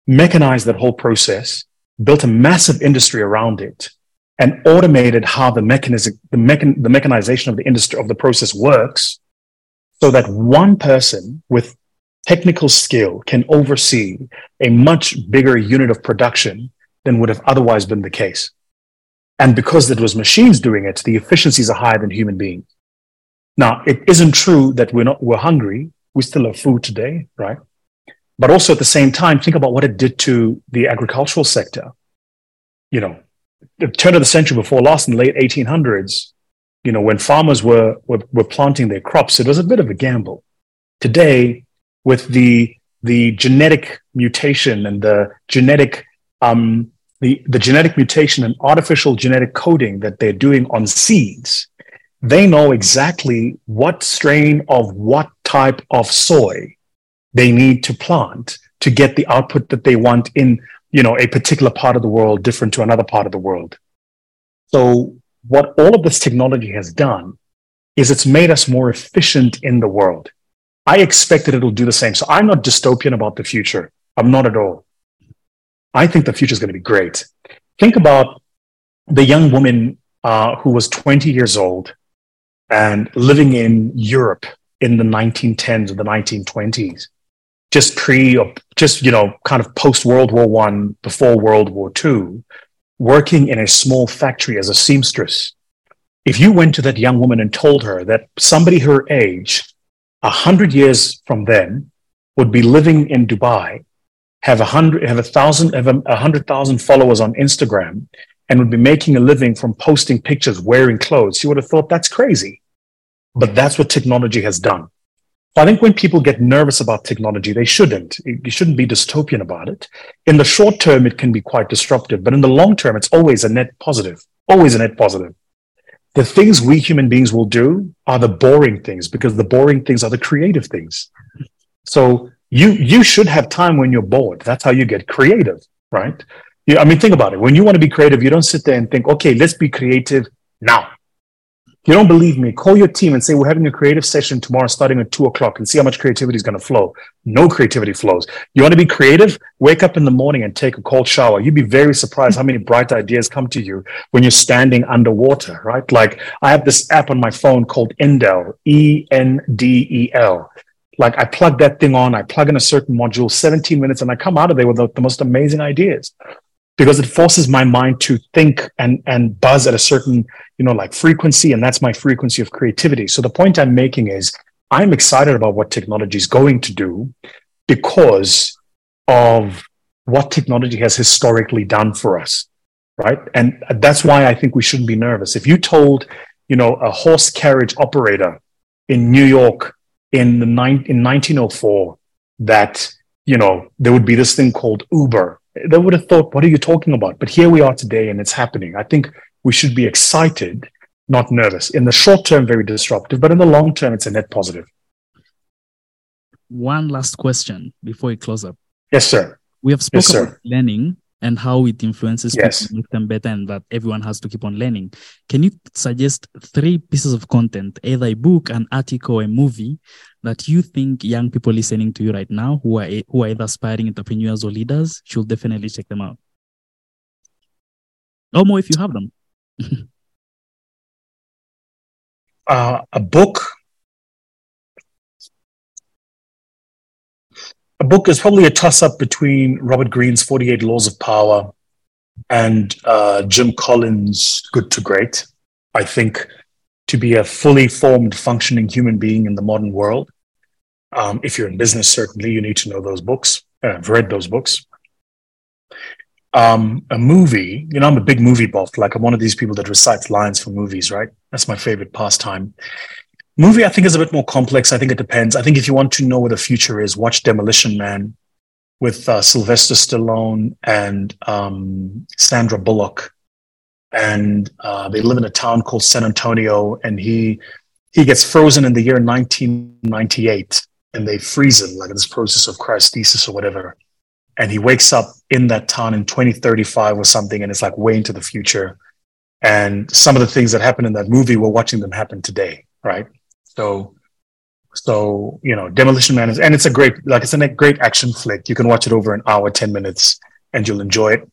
mechanized that whole process, built a massive industry around it, and automated how the mechanism, the, mechan, the mechanization of the industry of the process works so that one person with technical skill can oversee a much bigger unit of production than would have otherwise been the case. And because it was machines doing it, the efficiencies are higher than human beings. Now, it isn't true that we're not, we're hungry. We still have food today, right? But also at the same time, think about what it did to the agricultural sector. You know, the turn of the century before last in the late 1800s, you know, when farmers were, were, were planting their crops, it was a bit of a gamble. Today, with the, the genetic mutation and the genetic, um, the, the genetic mutation and artificial genetic coding that they're doing on seeds, they know exactly what strain of what type of soy they need to plant to get the output that they want in you know, a particular part of the world different to another part of the world. So what all of this technology has done is it's made us more efficient in the world. I expect that it'll do the same. So I'm not dystopian about the future. I'm not at all. I think the future is going to be great. Think about the young woman uh, who was 20 years old and living in Europe in the 1910s or the 1920s, just pre or just, you know, kind of post World War One, before World War Two, working in a small factory as a seamstress. If you went to that young woman and told her that somebody her age, a hundred years from then, would be living in Dubai, have a hundred, have a thousand, have a, hundred thousand followers on Instagram, and would be making a living from posting pictures wearing clothes, you would have thought that's crazy. But that's what technology has done. I think when people get nervous about technology, they shouldn't. You shouldn't be dystopian about it. In the short term, it can be quite disruptive, but in the long term, it's always a net positive, always a net positive. The things we human beings will do are the boring things because the boring things are the creative things. So you, you should have time when you're bored. That's how you get creative, right? You, I mean, think about it. When you want to be creative, you don't sit there and think, okay, let's be creative now. You don't believe me, call your team and say, we're having a creative session tomorrow starting at two o'clock and see how much creativity is going to flow. No creativity flows. You want to be creative? Wake up in the morning and take a cold shower. You'd be very surprised how many bright ideas come to you when you're standing underwater, right? Like I have this app on my phone called Endel, E N D E L. Like I plug that thing on, I plug in a certain module, 17 minutes, and I come out of there with the, the most amazing ideas because it forces my mind to think and and buzz at a certain you know like frequency and that's my frequency of creativity. So the point i'm making is i'm excited about what technology is going to do because of what technology has historically done for us right? And that's why i think we shouldn't be nervous. If you told you know a horse carriage operator in new york in the nine, in 1904 that you know there would be this thing called uber they would have thought, what are you talking about? But here we are today and it's happening. I think we should be excited, not nervous. In the short term, very disruptive, but in the long term, it's a net positive. One last question before we close up. Yes, sir. We have spoken yes, about learning and how it influences yes. people, make them better, and that everyone has to keep on learning. Can you suggest three pieces of content, either a book, an article, a movie, that you think young people listening to you right now, who are who are either aspiring entrepreneurs or leaders, should definitely check them out? Or more if you have them. *laughs* uh, a book. A book is probably a toss up between Robert Greene's 48 Laws of Power and uh, Jim Collins' Good to Great. I think to be a fully formed, functioning human being in the modern world, um, if you're in business, certainly you need to know those books. Uh, I've read those books. Um, a movie, you know, I'm a big movie buff. Like I'm one of these people that recites lines from movies, right? That's my favorite pastime. Movie, I think, is a bit more complex. I think it depends. I think if you want to know where the future is, watch Demolition Man with uh, Sylvester Stallone and um, Sandra Bullock, and uh, they live in a town called San Antonio, and he he gets frozen in the year 1998, and they freeze him like in this process of cryostasis or whatever and he wakes up in that town in 2035 or something and it's like way into the future and some of the things that happen in that movie we're watching them happen today right so so you know demolition man is and it's a great like it's a great action flick you can watch it over an hour 10 minutes and you'll enjoy it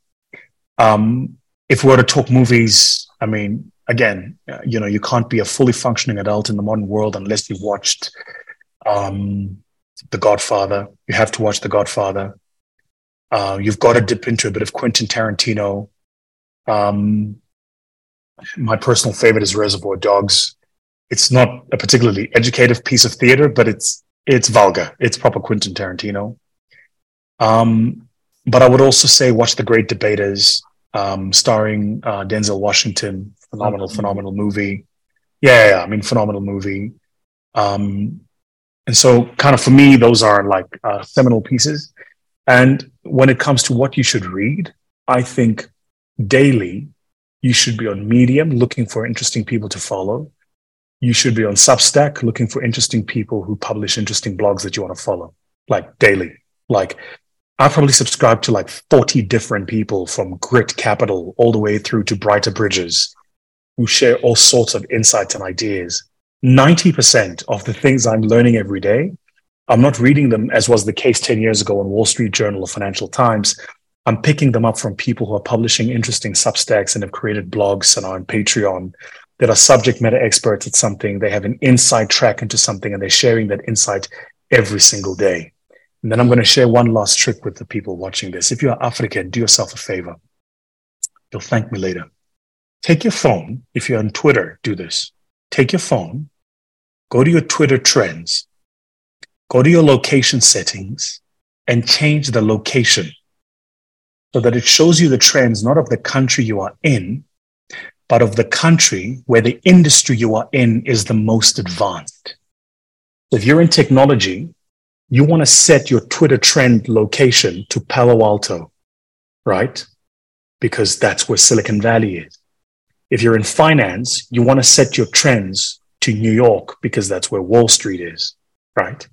um if we were to talk movies i mean again uh, you know you can't be a fully functioning adult in the modern world unless you've watched um the godfather you have to watch the godfather uh, you've got to dip into a bit of Quentin Tarantino. Um, my personal favorite is Reservoir Dogs. It's not a particularly educative piece of theater, but it's it's vulgar. It's proper Quentin Tarantino. Um, but I would also say watch The Great Debaters, um, starring uh, Denzel Washington. Phenomenal, mm-hmm. phenomenal movie. Yeah, yeah, I mean, phenomenal movie. Um, and so, kind of for me, those are like uh, seminal pieces. And when it comes to what you should read, I think daily you should be on Medium looking for interesting people to follow. You should be on Substack looking for interesting people who publish interesting blogs that you want to follow, like daily. Like I probably subscribe to like 40 different people from Grit Capital all the way through to Brighter Bridges who share all sorts of insights and ideas. 90% of the things I'm learning every day I'm not reading them as was the case 10 years ago in Wall Street Journal or Financial Times. I'm picking them up from people who are publishing interesting substacks and have created blogs and are on Patreon that are subject matter experts at something. They have an inside track into something and they're sharing that insight every single day. And then I'm going to share one last trick with the people watching this. If you're African, do yourself a favor. You'll thank me later. Take your phone. If you're on Twitter, do this. Take your phone, go to your Twitter trends, go to your location settings, and change the location so that it shows you the trends not of the country you are in, but of the country where the industry you are in is the most advanced. If you're in technology, you want to set your Twitter trend location to Palo Alto, right? Because that's where Silicon Valley is. If you're in finance, you want to set your trends to New York because that's where Wall Street is, right?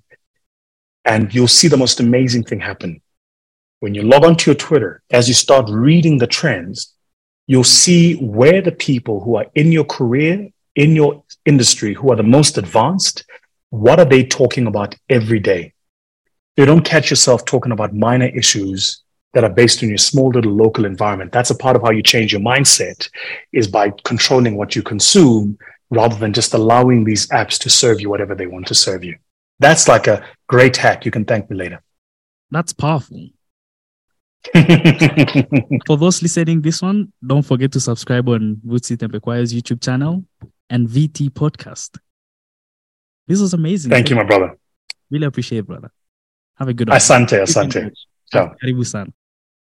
And you'll see the most amazing thing happen when you log onto your Twitter, as you start reading the trends, you'll see where the people who are in your career, in your industry, who are the most advanced, what are they talking about every day? You don't catch yourself talking about minor issues that are based on your small little local environment. That's a part of how you change your mindset is by controlling what you consume rather than just allowing these apps to serve you whatever they want to serve you. That's like a great hack. You can thank me later. That's powerful. *laughs* For those listening this one, don't forget to subscribe on Vusi Thembekwayo's YouTube channel and VT podcast. This was amazing. Thank you, my brother. Really appreciate it, brother. Have a good one. Asante, asante. Ciao. Karibu san.